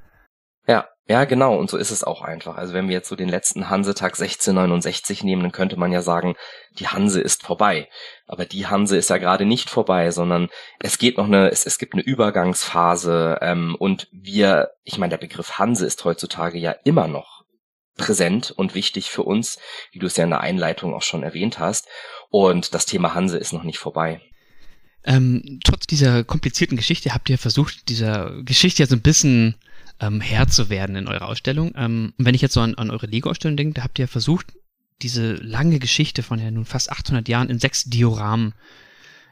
Ja, genau. Und so ist es auch einfach. Also wenn wir jetzt so den letzten Hansetag 1669 nehmen, dann könnte man ja sagen, die Hanse ist vorbei. Aber die Hanse ist ja gerade nicht vorbei, sondern es geht noch eine, es, es gibt eine Übergangsphase ähm, und wir, ich meine, der Begriff Hanse ist heutzutage ja immer noch präsent und wichtig für uns, wie du es ja in der Einleitung auch schon erwähnt hast. Und das Thema Hanse ist noch nicht vorbei. Ähm, trotz dieser komplizierten Geschichte habt ihr versucht, dieser Geschichte ja so ein bisschen ähm, Herr zu werden in eurer Ausstellung. Ähm, wenn ich jetzt so an, an eure Lego-Ausstellung denke, da habt ihr versucht, diese lange Geschichte von ja nun fast 800 Jahren in sechs Dioramen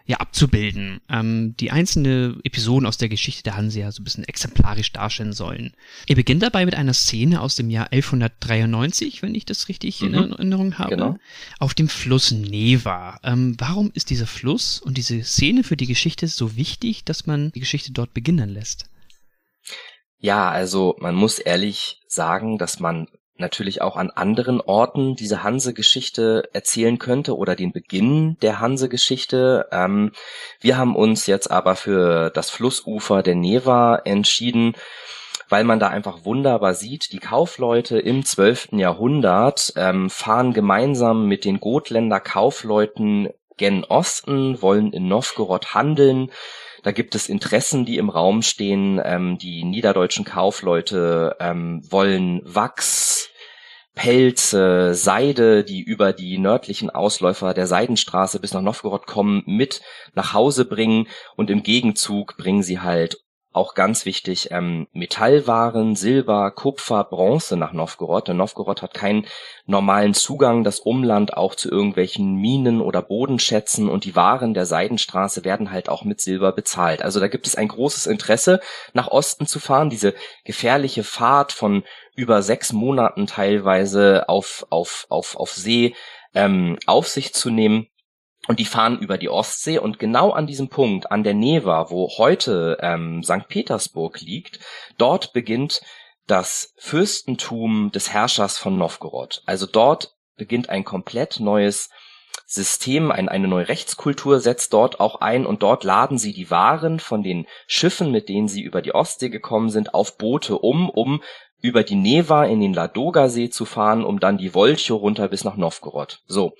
ja, abzubilden, ähm, die einzelne Episoden aus der Geschichte der Hanse ja so ein bisschen exemplarisch darstellen sollen. Er beginnt dabei mit einer Szene aus dem Jahr 1193, wenn ich das richtig mhm. in Erinnerung habe, genau. auf dem Fluss Neva. Ähm, warum ist dieser Fluss und diese Szene für die Geschichte so wichtig, dass man die Geschichte dort beginnen lässt? Ja, also man muss ehrlich sagen, dass man natürlich auch an anderen Orten diese Hanse-Geschichte erzählen könnte oder den Beginn der Hanse-Geschichte. Ähm, wir haben uns jetzt aber für das Flussufer der Neva entschieden, weil man da einfach wunderbar sieht, die Kaufleute im zwölften Jahrhundert ähm, fahren gemeinsam mit den Gotländer Kaufleuten gen Osten, wollen in Novgorod handeln, da gibt es Interessen, die im Raum stehen. Ähm, die niederdeutschen Kaufleute ähm, wollen Wachs, Pelze, Seide, die über die nördlichen Ausläufer der Seidenstraße bis nach Novgorod kommen, mit nach Hause bringen und im Gegenzug bringen sie halt auch ganz wichtig, ähm, Metallwaren, Silber, Kupfer, Bronze nach Novgorod. Denn Novgorod hat keinen normalen Zugang, das Umland auch zu irgendwelchen Minen oder Bodenschätzen und die Waren der Seidenstraße werden halt auch mit Silber bezahlt. Also da gibt es ein großes Interesse, nach Osten zu fahren. Diese gefährliche Fahrt von über sechs Monaten teilweise auf, auf, auf, auf See ähm, auf sich zu nehmen und die fahren über die Ostsee und genau an diesem Punkt, an der Neva, wo heute ähm, St. Petersburg liegt, dort beginnt das Fürstentum des Herrschers von Novgorod. Also dort beginnt ein komplett neues System, ein, eine neue Rechtskultur setzt dort auch ein und dort laden sie die Waren von den Schiffen, mit denen sie über die Ostsee gekommen sind, auf Boote um, um über die Neva in den Ladoga-See zu fahren, um dann die Wolcho runter bis nach Novgorod. So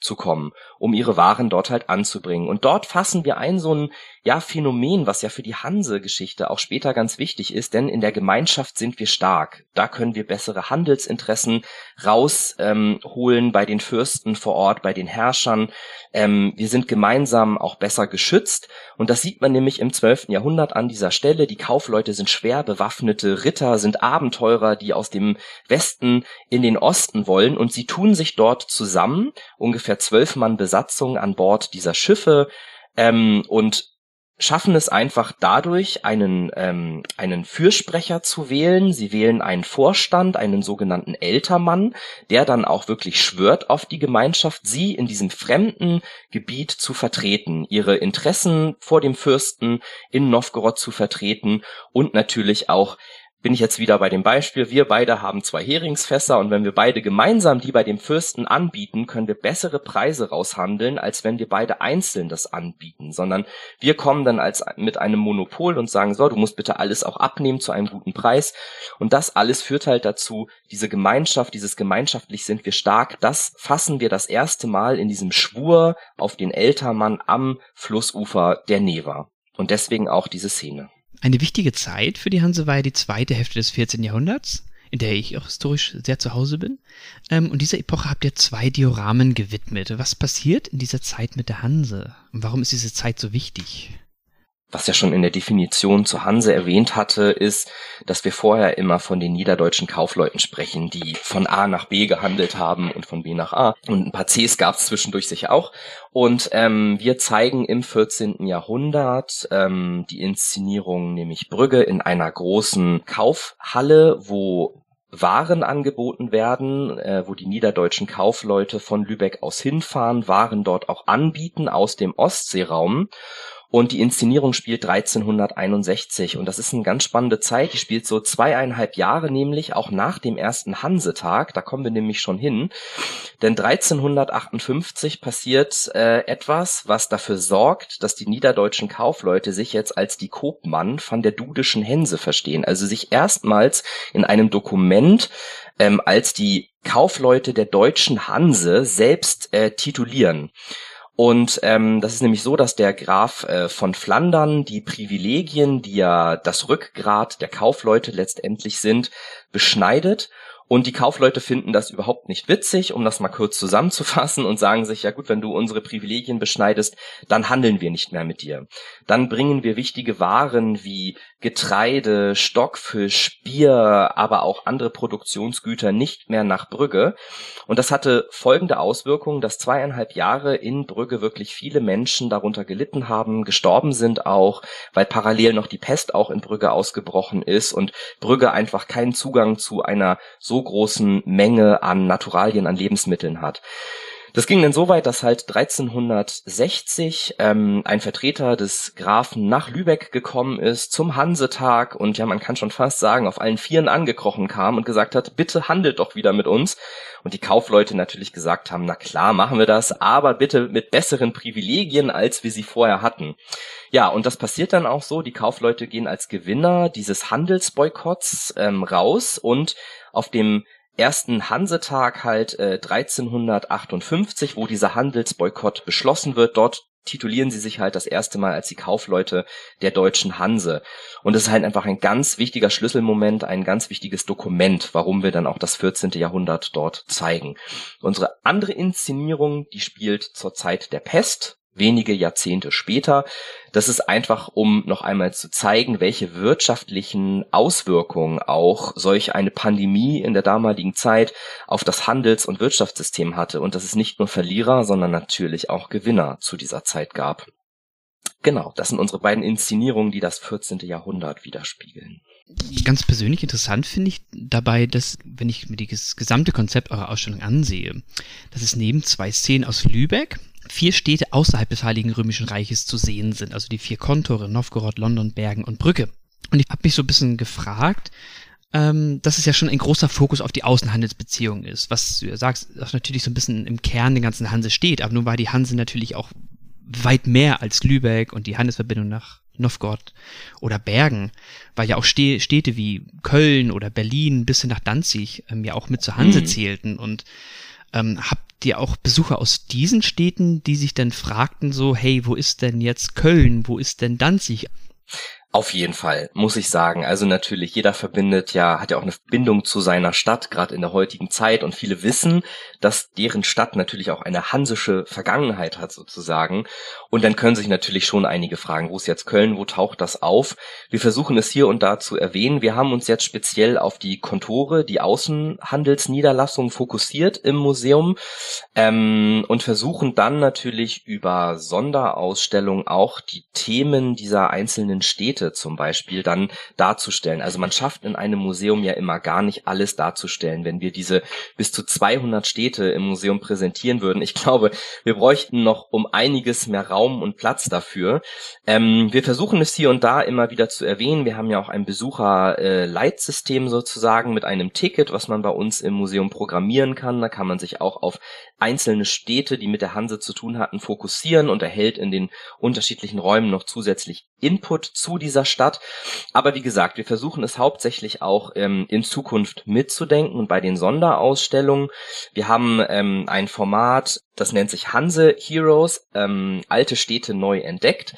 zu kommen, um ihre Waren dort halt anzubringen. Und dort fassen wir ein so ein ja Phänomen, was ja für die Hanse-Geschichte auch später ganz wichtig ist, denn in der Gemeinschaft sind wir stark. Da können wir bessere Handelsinteressen rausholen ähm, bei den Fürsten vor Ort, bei den Herrschern. Ähm, wir sind gemeinsam auch besser geschützt. Und das sieht man nämlich im 12. Jahrhundert an dieser Stelle. Die Kaufleute sind schwer bewaffnete Ritter, sind Abenteurer, die aus dem Westen in den Osten wollen. Und sie tun sich dort zusammen, ungefähr zwölf Mann Besatzung an Bord dieser Schiffe. Ähm, und schaffen es einfach dadurch, einen, ähm, einen Fürsprecher zu wählen. Sie wählen einen Vorstand, einen sogenannten Ältermann, der dann auch wirklich schwört auf die Gemeinschaft, sie in diesem fremden Gebiet zu vertreten, ihre Interessen vor dem Fürsten in Novgorod zu vertreten und natürlich auch bin ich jetzt wieder bei dem Beispiel, wir beide haben zwei Heringsfässer und wenn wir beide gemeinsam die bei dem Fürsten anbieten, können wir bessere Preise raushandeln, als wenn wir beide einzeln das anbieten, sondern wir kommen dann als mit einem Monopol und sagen, so, du musst bitte alles auch abnehmen zu einem guten Preis. Und das alles führt halt dazu, diese Gemeinschaft, dieses gemeinschaftlich sind wir stark, das fassen wir das erste Mal in diesem Schwur auf den Ältermann am Flussufer der Neva und deswegen auch diese Szene. Eine wichtige Zeit für die Hanse war ja die zweite Hälfte des 14. Jahrhunderts, in der ich auch historisch sehr zu Hause bin. Ähm, und dieser Epoche habt ihr zwei Dioramen gewidmet. Was passiert in dieser Zeit mit der Hanse? Und warum ist diese Zeit so wichtig? Was ja schon in der Definition zu Hanse erwähnt hatte, ist, dass wir vorher immer von den niederdeutschen Kaufleuten sprechen, die von A nach B gehandelt haben und von B nach A. Und ein paar Cs gab es zwischendurch sicher auch. Und ähm, wir zeigen im 14. Jahrhundert ähm, die Inszenierung, nämlich Brügge, in einer großen Kaufhalle, wo waren angeboten werden, äh, wo die niederdeutschen Kaufleute von Lübeck aus hinfahren, Waren dort auch anbieten aus dem Ostseeraum. Und die Inszenierung spielt 1361 und das ist eine ganz spannende Zeit. Die spielt so zweieinhalb Jahre, nämlich auch nach dem ersten Hansetag. Da kommen wir nämlich schon hin. Denn 1358 passiert äh, etwas, was dafür sorgt, dass die niederdeutschen Kaufleute sich jetzt als die Kopmann von der dudischen Hense verstehen. Also sich erstmals in einem Dokument ähm, als die Kaufleute der deutschen Hanse selbst äh, titulieren. Und ähm, das ist nämlich so, dass der Graf äh, von Flandern die Privilegien, die ja das Rückgrat der Kaufleute letztendlich sind, beschneidet Und die Kaufleute finden das überhaupt nicht witzig, um das mal kurz zusammenzufassen und sagen sich, ja gut, wenn du unsere Privilegien beschneidest, dann handeln wir nicht mehr mit dir. Dann bringen wir wichtige Waren wie Getreide, Stockfisch, Bier, aber auch andere Produktionsgüter nicht mehr nach Brügge. Und das hatte folgende Auswirkungen, dass zweieinhalb Jahre in Brügge wirklich viele Menschen darunter gelitten haben, gestorben sind auch, weil parallel noch die Pest auch in Brügge ausgebrochen ist und Brügge einfach keinen Zugang zu einer so großen Menge an Naturalien, an Lebensmitteln hat. Das ging dann so weit, dass halt 1360 ähm, ein Vertreter des Grafen nach Lübeck gekommen ist zum Hansetag und ja, man kann schon fast sagen, auf allen Vieren angekrochen kam und gesagt hat, bitte handelt doch wieder mit uns. Und die Kaufleute natürlich gesagt haben, na klar, machen wir das, aber bitte mit besseren Privilegien, als wir sie vorher hatten. Ja, und das passiert dann auch so, die Kaufleute gehen als Gewinner dieses Handelsboykotts ähm, raus und auf dem ersten Hansetag halt äh, 1358, wo dieser Handelsboykott beschlossen wird. Dort titulieren sie sich halt das erste Mal als die Kaufleute der deutschen Hanse. Und es ist halt einfach ein ganz wichtiger Schlüsselmoment, ein ganz wichtiges Dokument, warum wir dann auch das 14. Jahrhundert dort zeigen. Unsere andere Inszenierung, die spielt zur Zeit der Pest, wenige Jahrzehnte später. Das ist einfach, um noch einmal zu zeigen, welche wirtschaftlichen Auswirkungen auch solch eine Pandemie in der damaligen Zeit auf das Handels- und Wirtschaftssystem hatte und dass es nicht nur Verlierer, sondern natürlich auch Gewinner zu dieser Zeit gab. Genau, das sind unsere beiden Inszenierungen, die das 14. Jahrhundert widerspiegeln. Ganz persönlich interessant finde ich dabei, dass, wenn ich mir das gesamte Konzept eurer Ausstellung ansehe, dass es neben zwei Szenen aus Lübeck vier Städte außerhalb des Heiligen Römischen Reiches zu sehen sind, also die vier Kontore, Novgorod, London, Bergen und Brücke. Und ich habe mich so ein bisschen gefragt, ähm, dass es ja schon ein großer Fokus auf die Außenhandelsbeziehungen ist, was du sagst, was natürlich so ein bisschen im Kern der ganzen Hanse steht, aber nun war die Hanse natürlich auch weit mehr als Lübeck und die Handelsverbindung nach Novgorod oder Bergen, weil ja auch Städte wie Köln oder Berlin bis hin nach Danzig ähm, ja auch mit zur Hanse mhm. zählten und ähm, habt ihr auch Besucher aus diesen Städten, die sich dann fragten so, hey, wo ist denn jetzt Köln, wo ist denn Danzig? Auf jeden Fall, muss ich sagen. Also natürlich, jeder verbindet ja, hat ja auch eine Bindung zu seiner Stadt, gerade in der heutigen Zeit. Und viele wissen, dass deren Stadt natürlich auch eine hansische Vergangenheit hat sozusagen. Und dann können sich natürlich schon einige fragen, wo ist jetzt Köln, wo taucht das auf? Wir versuchen es hier und da zu erwähnen. Wir haben uns jetzt speziell auf die Kontore, die Außenhandelsniederlassung fokussiert im Museum ähm, und versuchen dann natürlich über Sonderausstellungen auch die Themen dieser einzelnen Städte Städte zum Beispiel dann darzustellen. Also man schafft in einem Museum ja immer gar nicht alles darzustellen. Wenn wir diese bis zu 200 Städte im Museum präsentieren würden, ich glaube, wir bräuchten noch um einiges mehr Raum und Platz dafür. Ähm, wir versuchen es hier und da immer wieder zu erwähnen. Wir haben ja auch ein Besucherleitsystem äh, sozusagen mit einem Ticket, was man bei uns im Museum programmieren kann. Da kann man sich auch auf einzelne Städte, die mit der Hanse zu tun hatten, fokussieren und erhält in den unterschiedlichen Räumen noch zusätzlich Input zu dieser Stadt. Aber wie gesagt, wir versuchen es hauptsächlich auch ähm, in Zukunft mitzudenken und bei den Sonderausstellungen. Wir haben ähm, ein Format, das nennt sich Hanse Heroes, ähm, alte Städte neu entdeckt.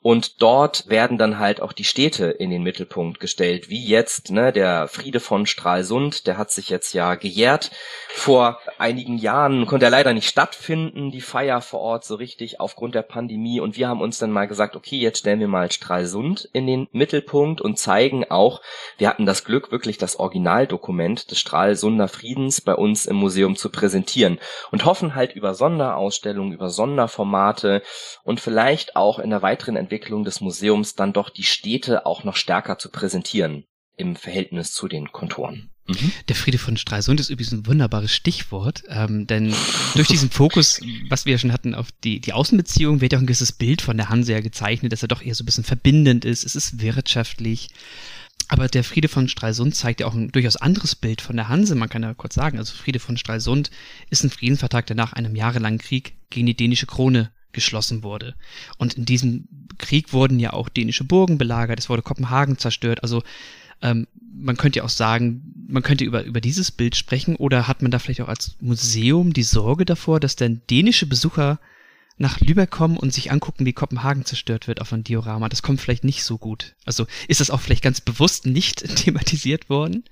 Und dort werden dann halt auch die Städte in den Mittelpunkt gestellt, wie jetzt ne, der Friede von Stralsund, der hat sich jetzt ja gejährt. Vor einigen Jahren konnte er leider nicht stattfinden, die Feier vor Ort so richtig aufgrund der Pandemie. Und wir haben uns dann mal gesagt, okay, jetzt stellen wir mal Stralsund in den Mittelpunkt und zeigen auch, wir hatten das Glück, wirklich das Originaldokument des Stralsunder Friedens bei uns im Museum zu präsentieren und hoffen halt über Sonderausstellungen, über Sonderformate und vielleicht auch in der weiteren Entwicklung des Museums dann doch die Städte auch noch stärker zu präsentieren im Verhältnis zu den Konturen. Mhm. Der Friede von Stralsund ist übrigens ein wunderbares Stichwort, ähm, denn durch diesen Fokus, was wir ja schon hatten, auf die, die Außenbeziehung, wird ja auch ein gewisses Bild von der Hanse ja gezeichnet, dass er doch eher so ein bisschen verbindend ist, es ist wirtschaftlich, aber der Friede von Stralsund zeigt ja auch ein durchaus anderes Bild von der Hanse. Man kann ja kurz sagen, also Friede von Stralsund ist ein Friedensvertrag, der nach einem jahrelangen Krieg gegen die dänische Krone geschlossen wurde. Und in diesem Krieg wurden ja auch dänische Burgen belagert, es wurde Kopenhagen zerstört. Also ähm, man könnte ja auch sagen, man könnte über, über dieses Bild sprechen oder hat man da vielleicht auch als Museum die Sorge davor, dass dann dänische Besucher nach Lübeck kommen und sich angucken, wie Kopenhagen zerstört wird auf einem Diorama. Das kommt vielleicht nicht so gut. Also ist das auch vielleicht ganz bewusst nicht thematisiert worden?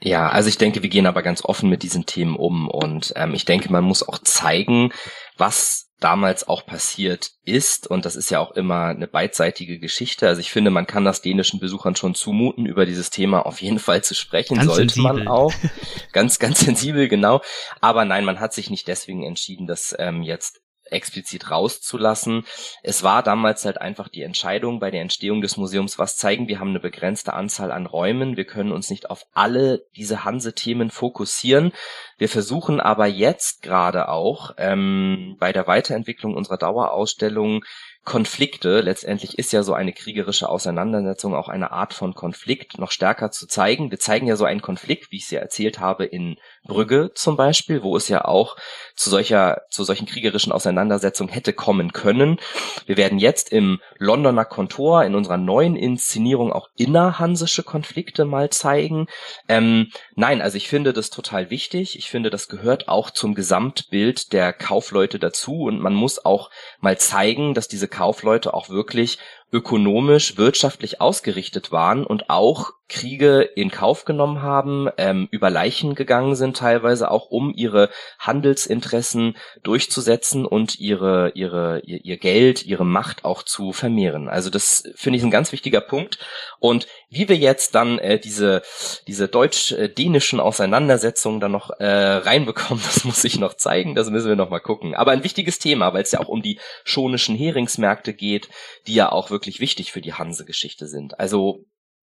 Ja, also ich denke, wir gehen aber ganz offen mit diesen Themen um und ähm, ich denke, man muss auch zeigen, was damals auch passiert ist und das ist ja auch immer eine beidseitige Geschichte. Also ich finde, man kann das dänischen Besuchern schon zumuten, über dieses Thema auf jeden Fall zu sprechen, ganz sollte sensibel. man auch. ganz, ganz sensibel, genau. Aber nein, man hat sich nicht deswegen entschieden, das ähm, jetzt explizit rauszulassen. Es war damals halt einfach die Entscheidung bei der Entstehung des Museums, was zeigen, wir haben eine begrenzte Anzahl an Räumen, wir können uns nicht auf alle diese Hanse-Themen fokussieren. Wir versuchen aber jetzt gerade auch ähm, bei der Weiterentwicklung unserer Dauerausstellung Konflikte, letztendlich ist ja so eine kriegerische Auseinandersetzung auch eine Art von Konflikt, noch stärker zu zeigen. Wir zeigen ja so einen Konflikt, wie ich es ja erzählt habe, in Brügge zum Beispiel, wo es ja auch zu solcher, zu solchen kriegerischen Auseinandersetzungen hätte kommen können. Wir werden jetzt im Londoner Kontor in unserer neuen Inszenierung auch innerhansische Konflikte mal zeigen. Ähm, nein, also ich finde das total wichtig. Ich finde, das gehört auch zum Gesamtbild der Kaufleute dazu und man muss auch mal zeigen, dass diese Kaufleute auch wirklich ökonomisch, wirtschaftlich ausgerichtet waren und auch Kriege in Kauf genommen haben, ähm, über Leichen gegangen sind teilweise auch, um ihre Handelsinteressen durchzusetzen und ihre, ihre, ihr, ihr Geld, ihre Macht auch zu vermehren. Also das finde ich ein ganz wichtiger Punkt. Und wie wir jetzt dann äh, diese, diese deutsch-dänischen Auseinandersetzungen dann noch äh, reinbekommen, das muss ich noch zeigen, das müssen wir noch mal gucken. Aber ein wichtiges Thema, weil es ja auch um die schonischen Heringsmärkte geht, die ja auch wirklich wichtig für die Hanse-Geschichte sind. Also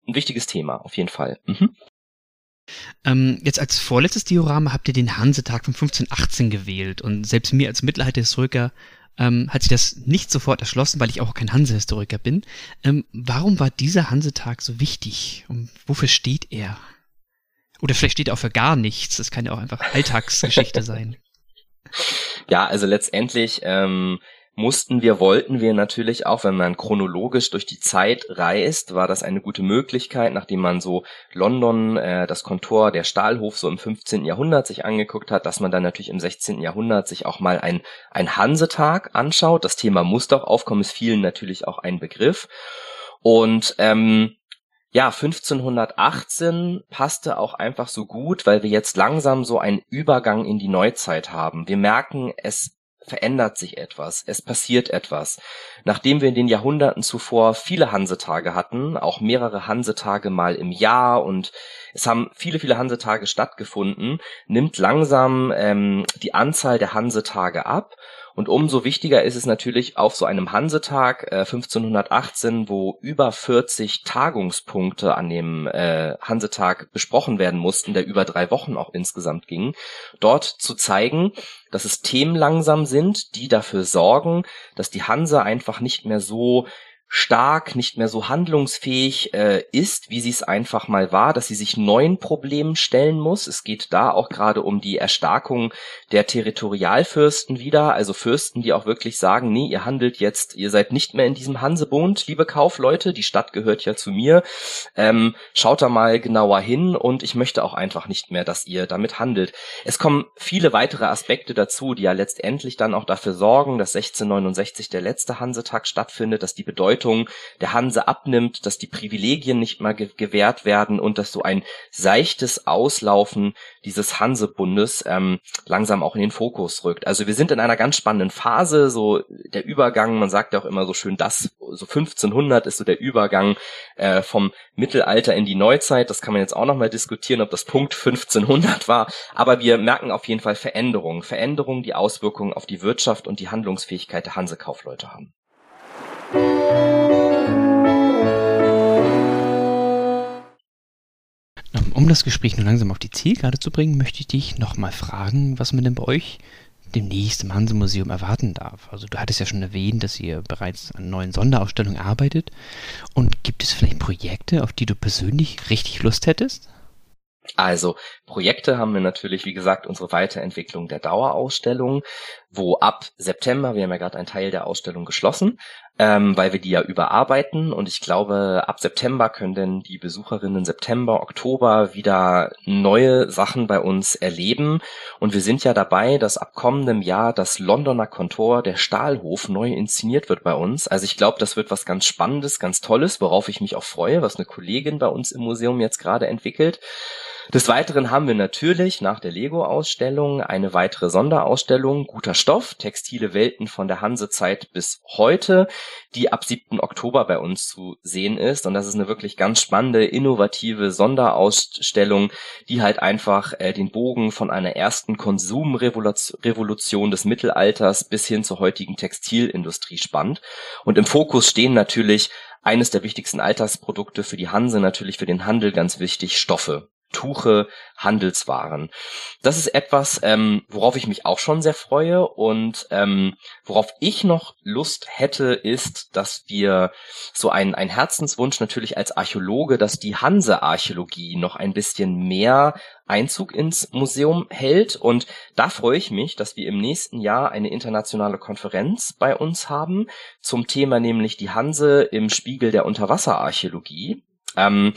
ein wichtiges Thema, auf jeden Fall. Mhm. Ähm, jetzt als vorletztes Diorama habt ihr den Hansetag von 1518 gewählt und selbst mir als Mittelalterhistoriker ähm, hat sich das nicht sofort erschlossen, weil ich auch kein Hansehistoriker bin. Ähm, warum war dieser Hansetag so wichtig und wofür steht er? Oder vielleicht steht er auch für gar nichts. Das kann ja auch einfach Alltagsgeschichte sein. Ja, also letztendlich ähm, mussten wir, wollten wir natürlich auch, wenn man chronologisch durch die Zeit reist, war das eine gute Möglichkeit, nachdem man so London, äh, das Kontor, der Stahlhof so im 15. Jahrhundert sich angeguckt hat, dass man dann natürlich im 16. Jahrhundert sich auch mal ein, ein Hansetag anschaut. Das Thema muss doch aufkommen, ist vielen natürlich auch ein Begriff. Und ähm, ja, 1518 passte auch einfach so gut, weil wir jetzt langsam so einen Übergang in die Neuzeit haben. Wir merken, es verändert sich etwas, es passiert etwas. Nachdem wir in den Jahrhunderten zuvor viele Hansetage hatten, auch mehrere Hansetage mal im Jahr und es haben viele, viele Hansetage stattgefunden, nimmt langsam ähm, die Anzahl der Hansetage ab und umso wichtiger ist es natürlich auf so einem Hansetag äh, 1518, wo über 40 Tagungspunkte an dem äh, Hansetag besprochen werden mussten, der über drei Wochen auch insgesamt ging, dort zu zeigen, dass es Themen langsam sind, die dafür sorgen, dass die Hanse einfach nicht mehr so stark, nicht mehr so handlungsfähig äh, ist, wie sie es einfach mal war, dass sie sich neuen Problemen stellen muss. Es geht da auch gerade um die Erstarkung der Territorialfürsten wieder, also Fürsten, die auch wirklich sagen, nee, ihr handelt jetzt, ihr seid nicht mehr in diesem Hansebund, liebe Kaufleute, die Stadt gehört ja zu mir. Ähm, schaut da mal genauer hin und ich möchte auch einfach nicht mehr, dass ihr damit handelt. Es kommen viele weitere Aspekte dazu, die ja letztendlich dann auch dafür sorgen, dass 1669 der letzte Hansetag stattfindet, dass die Bedeutung Bedeutung der Hanse abnimmt, dass die Privilegien nicht ge gewährt werden und dass so ein seichtes Auslaufen dieses Hansebundes ähm, langsam auch in den Fokus rückt. Also wir sind in einer ganz spannenden Phase, so der Übergang, man sagt ja auch immer so schön, das so 1500 ist so der Übergang äh, vom Mittelalter in die Neuzeit. Das kann man jetzt auch nochmal diskutieren, ob das Punkt 1500 war. Aber wir merken auf jeden Fall Veränderungen. Veränderungen, die Auswirkungen auf die Wirtschaft und die Handlungsfähigkeit der Hansekaufleute haben. Um das Gespräch nun langsam auf die Zielgerade zu bringen, möchte ich dich nochmal fragen, was man denn bei euch demnächst im Hanse-Museum erwarten darf. Also du hattest ja schon erwähnt, dass ihr bereits an neuen Sonderausstellungen arbeitet. Und gibt es vielleicht Projekte, auf die du persönlich richtig Lust hättest? Also Projekte haben wir natürlich, wie gesagt, unsere Weiterentwicklung der Dauerausstellung, wo ab September, wir haben ja gerade einen Teil der Ausstellung geschlossen, ähm, weil wir die ja überarbeiten und ich glaube, ab September können denn die Besucherinnen September, Oktober wieder neue Sachen bei uns erleben und wir sind ja dabei, dass ab kommendem Jahr das Londoner Kontor, der Stahlhof, neu inszeniert wird bei uns. Also ich glaube, das wird was ganz Spannendes, ganz Tolles, worauf ich mich auch freue, was eine Kollegin bei uns im Museum jetzt gerade entwickelt. Des Weiteren haben wir natürlich nach der Lego-Ausstellung eine weitere Sonderausstellung Guter Stoff, textile Welten von der Hansezeit bis heute, die ab 7. Oktober bei uns zu sehen ist. Und das ist eine wirklich ganz spannende, innovative Sonderausstellung, die halt einfach äh, den Bogen von einer ersten Konsumrevolution des Mittelalters bis hin zur heutigen Textilindustrie spannt. Und im Fokus stehen natürlich eines der wichtigsten Alltagsprodukte für die Hanse, natürlich für den Handel ganz wichtig, Stoffe. Tuche, Handelswaren. Das ist etwas, ähm, worauf ich mich auch schon sehr freue und ähm, worauf ich noch Lust hätte, ist, dass wir so ein, ein Herzenswunsch natürlich als Archäologe, dass die Hanse-Archäologie noch ein bisschen mehr Einzug ins Museum hält. Und da freue ich mich, dass wir im nächsten Jahr eine internationale Konferenz bei uns haben zum Thema nämlich die Hanse im Spiegel der Unterwasserarchäologie. Ähm,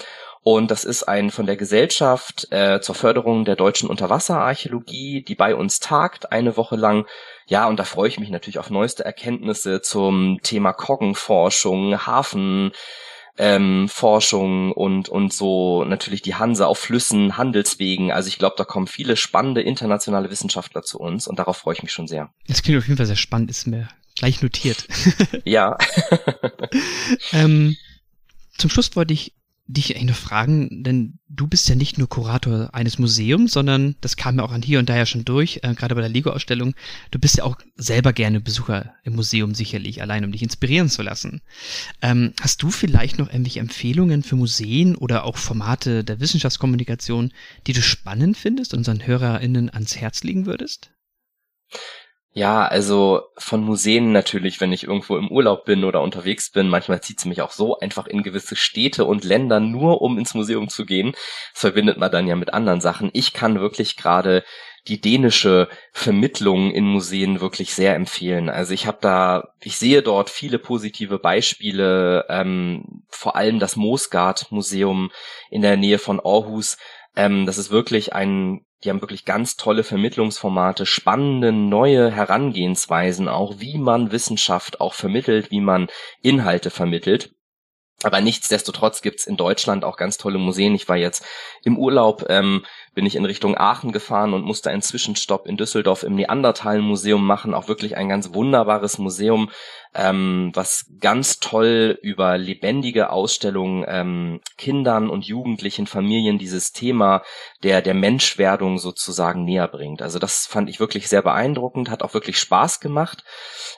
und das ist ein von der Gesellschaft äh, zur Förderung der deutschen Unterwasserarchäologie, die bei uns tagt, eine Woche lang. Ja, und da freue ich mich natürlich auf neueste Erkenntnisse zum Thema Koggenforschung, Hafen, ähm, Forschung und und so natürlich die Hanse auf Flüssen, Handelswegen. Also ich glaube, da kommen viele spannende internationale Wissenschaftler zu uns und darauf freue ich mich schon sehr. Das klingt auf jeden Fall sehr spannend, ist mir gleich notiert. ja. ähm, zum Schluss wollte ich dich eigentlich noch fragen, denn du bist ja nicht nur Kurator eines Museums, sondern das kam ja auch an hier und da ja schon durch, äh, gerade bei der Lego-Ausstellung. Du bist ja auch selber gerne Besucher im Museum sicherlich, allein um dich inspirieren zu lassen. Ähm, hast du vielleicht noch irgendwelche Empfehlungen für Museen oder auch Formate der Wissenschaftskommunikation, die du spannend findest und unseren HörerInnen ans Herz legen würdest? Ja, also von Museen natürlich, wenn ich irgendwo im Urlaub bin oder unterwegs bin, manchmal zieht es mich auch so einfach in gewisse Städte und Länder nur, um ins Museum zu gehen. Das verbindet man dann ja mit anderen Sachen. Ich kann wirklich gerade die dänische Vermittlung in Museen wirklich sehr empfehlen. Also ich habe da, ich sehe dort viele positive Beispiele, ähm, vor allem das Moosgard Museum in der Nähe von Aarhus. Ähm, das ist wirklich ein die haben wirklich ganz tolle Vermittlungsformate, spannende neue Herangehensweisen auch, wie man Wissenschaft auch vermittelt, wie man Inhalte vermittelt. Aber nichtsdestotrotz gibt's in Deutschland auch ganz tolle Museen. Ich war jetzt im Urlaub, ähm, bin ich in Richtung Aachen gefahren und musste einen Zwischenstopp in Düsseldorf im Neandertal-Museum machen. Auch wirklich ein ganz wunderbares Museum, ähm, was ganz toll über lebendige Ausstellungen ähm, Kindern und jugendlichen Familien dieses Thema der, der Menschwerdung sozusagen näher bringt. Also das fand ich wirklich sehr beeindruckend, hat auch wirklich Spaß gemacht.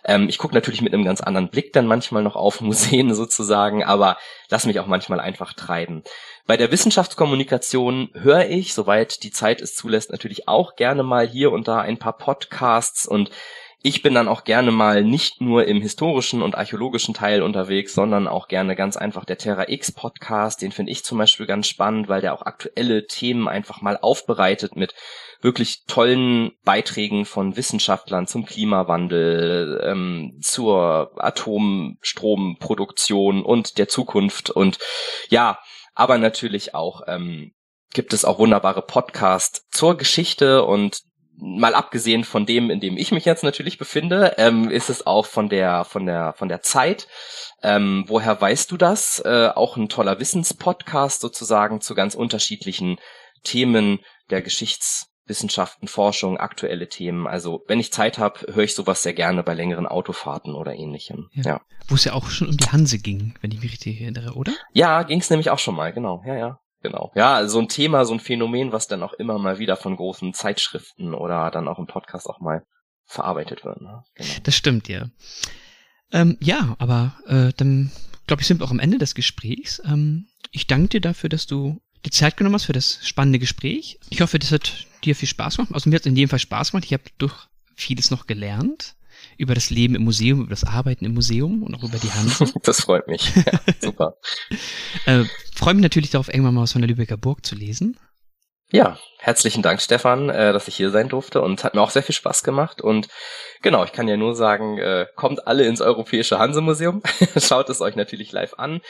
Ähm, ich gucke natürlich mit einem ganz anderen Blick dann manchmal noch auf Museen sozusagen, aber lass mich auch manchmal einfach treiben. Bei der Wissenschaftskommunikation höre ich, soweit die Zeit es zulässt, natürlich auch gerne mal hier und da ein paar Podcasts und ich bin dann auch gerne mal nicht nur im historischen und archäologischen Teil unterwegs, sondern auch gerne ganz einfach der Terra X Podcast. Den finde ich zum Beispiel ganz spannend, weil der auch aktuelle Themen einfach mal aufbereitet mit wirklich tollen Beiträgen von Wissenschaftlern zum Klimawandel, ähm, zur Atomstromproduktion und der Zukunft und ja, aber natürlich auch ähm, gibt es auch wunderbare Podcasts zur Geschichte und mal abgesehen von dem, in dem ich mich jetzt natürlich befinde, ähm, ist es auch von der von der von der Zeit. Ähm, woher weißt du das? Äh, auch ein toller Wissenspodcast sozusagen zu ganz unterschiedlichen Themen der Geschichtswissenschaften, Forschung, aktuelle Themen. Also wenn ich Zeit habe, höre ich sowas sehr gerne bei längeren Autofahrten oder ähnlichem. Ja. ja. Wo es ja auch schon um die Hanse ging, wenn ich mich richtig erinnere, oder? Ja, ging es nämlich auch schon mal, genau. Ja, ja. Genau. Ja, so ein Thema, so ein Phänomen, was dann auch immer mal wieder von großen Zeitschriften oder dann auch im Podcast auch mal verarbeitet wird. Ne? Genau. Das stimmt, ja. Ähm, ja, aber äh, dann glaube ich, sind wir auch am Ende des Gesprächs. Ähm, ich danke dir dafür, dass du die Zeit genommen hast für das spannende Gespräch. Ich hoffe, das hat dir viel Spaß gemacht. Also mir hat es in jedem Fall Spaß gemacht. Ich habe durch vieles noch gelernt über das Leben im Museum, über das Arbeiten im Museum und auch über die Hanse. Das freut mich. Ja, super. äh, freue mich natürlich darauf, irgendwann mal was von der Lübecker Burg zu lesen. Ja, herzlichen Dank, Stefan, äh, dass ich hier sein durfte und hat mir auch sehr viel Spaß gemacht. Und genau, ich kann ja nur sagen, äh, kommt alle ins Europäische Hanse-Museum. Schaut es euch natürlich live an.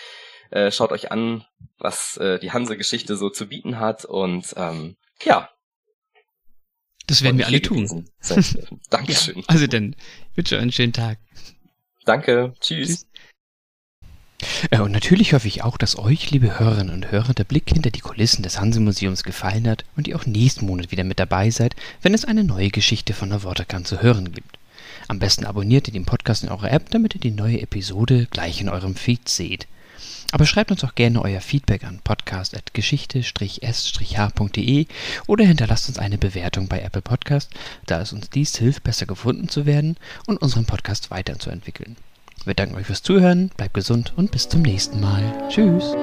Äh, schaut euch an, was die Hanse-Geschichte so zu bieten hat. Und ähm, ja, das werden wir alle tun. Dankeschön. Also dann, ich wünsche einen schönen Tag. Danke. Tschüss. Tschüss. Äh, und natürlich hoffe ich auch, dass euch, liebe Hörerinnen und Hörer, der Blick hinter die Kulissen des Hanse-Museums gefallen hat und ihr auch nächsten Monat wieder mit dabei seid, wenn es eine neue Geschichte von der Waterkant zu hören gibt. Am besten abonniert ihr den Podcast in eurer App, damit ihr die neue Episode gleich in eurem Feed seht. Aber schreibt uns auch gerne euer Feedback an podcast.geschichte-s-h.de oder hinterlasst uns eine Bewertung bei Apple Podcast, da es uns dies hilft, besser gefunden zu werden und unseren Podcast weiterzuentwickeln. Wir danken euch fürs Zuhören, bleibt gesund und bis zum nächsten Mal. Tschüss!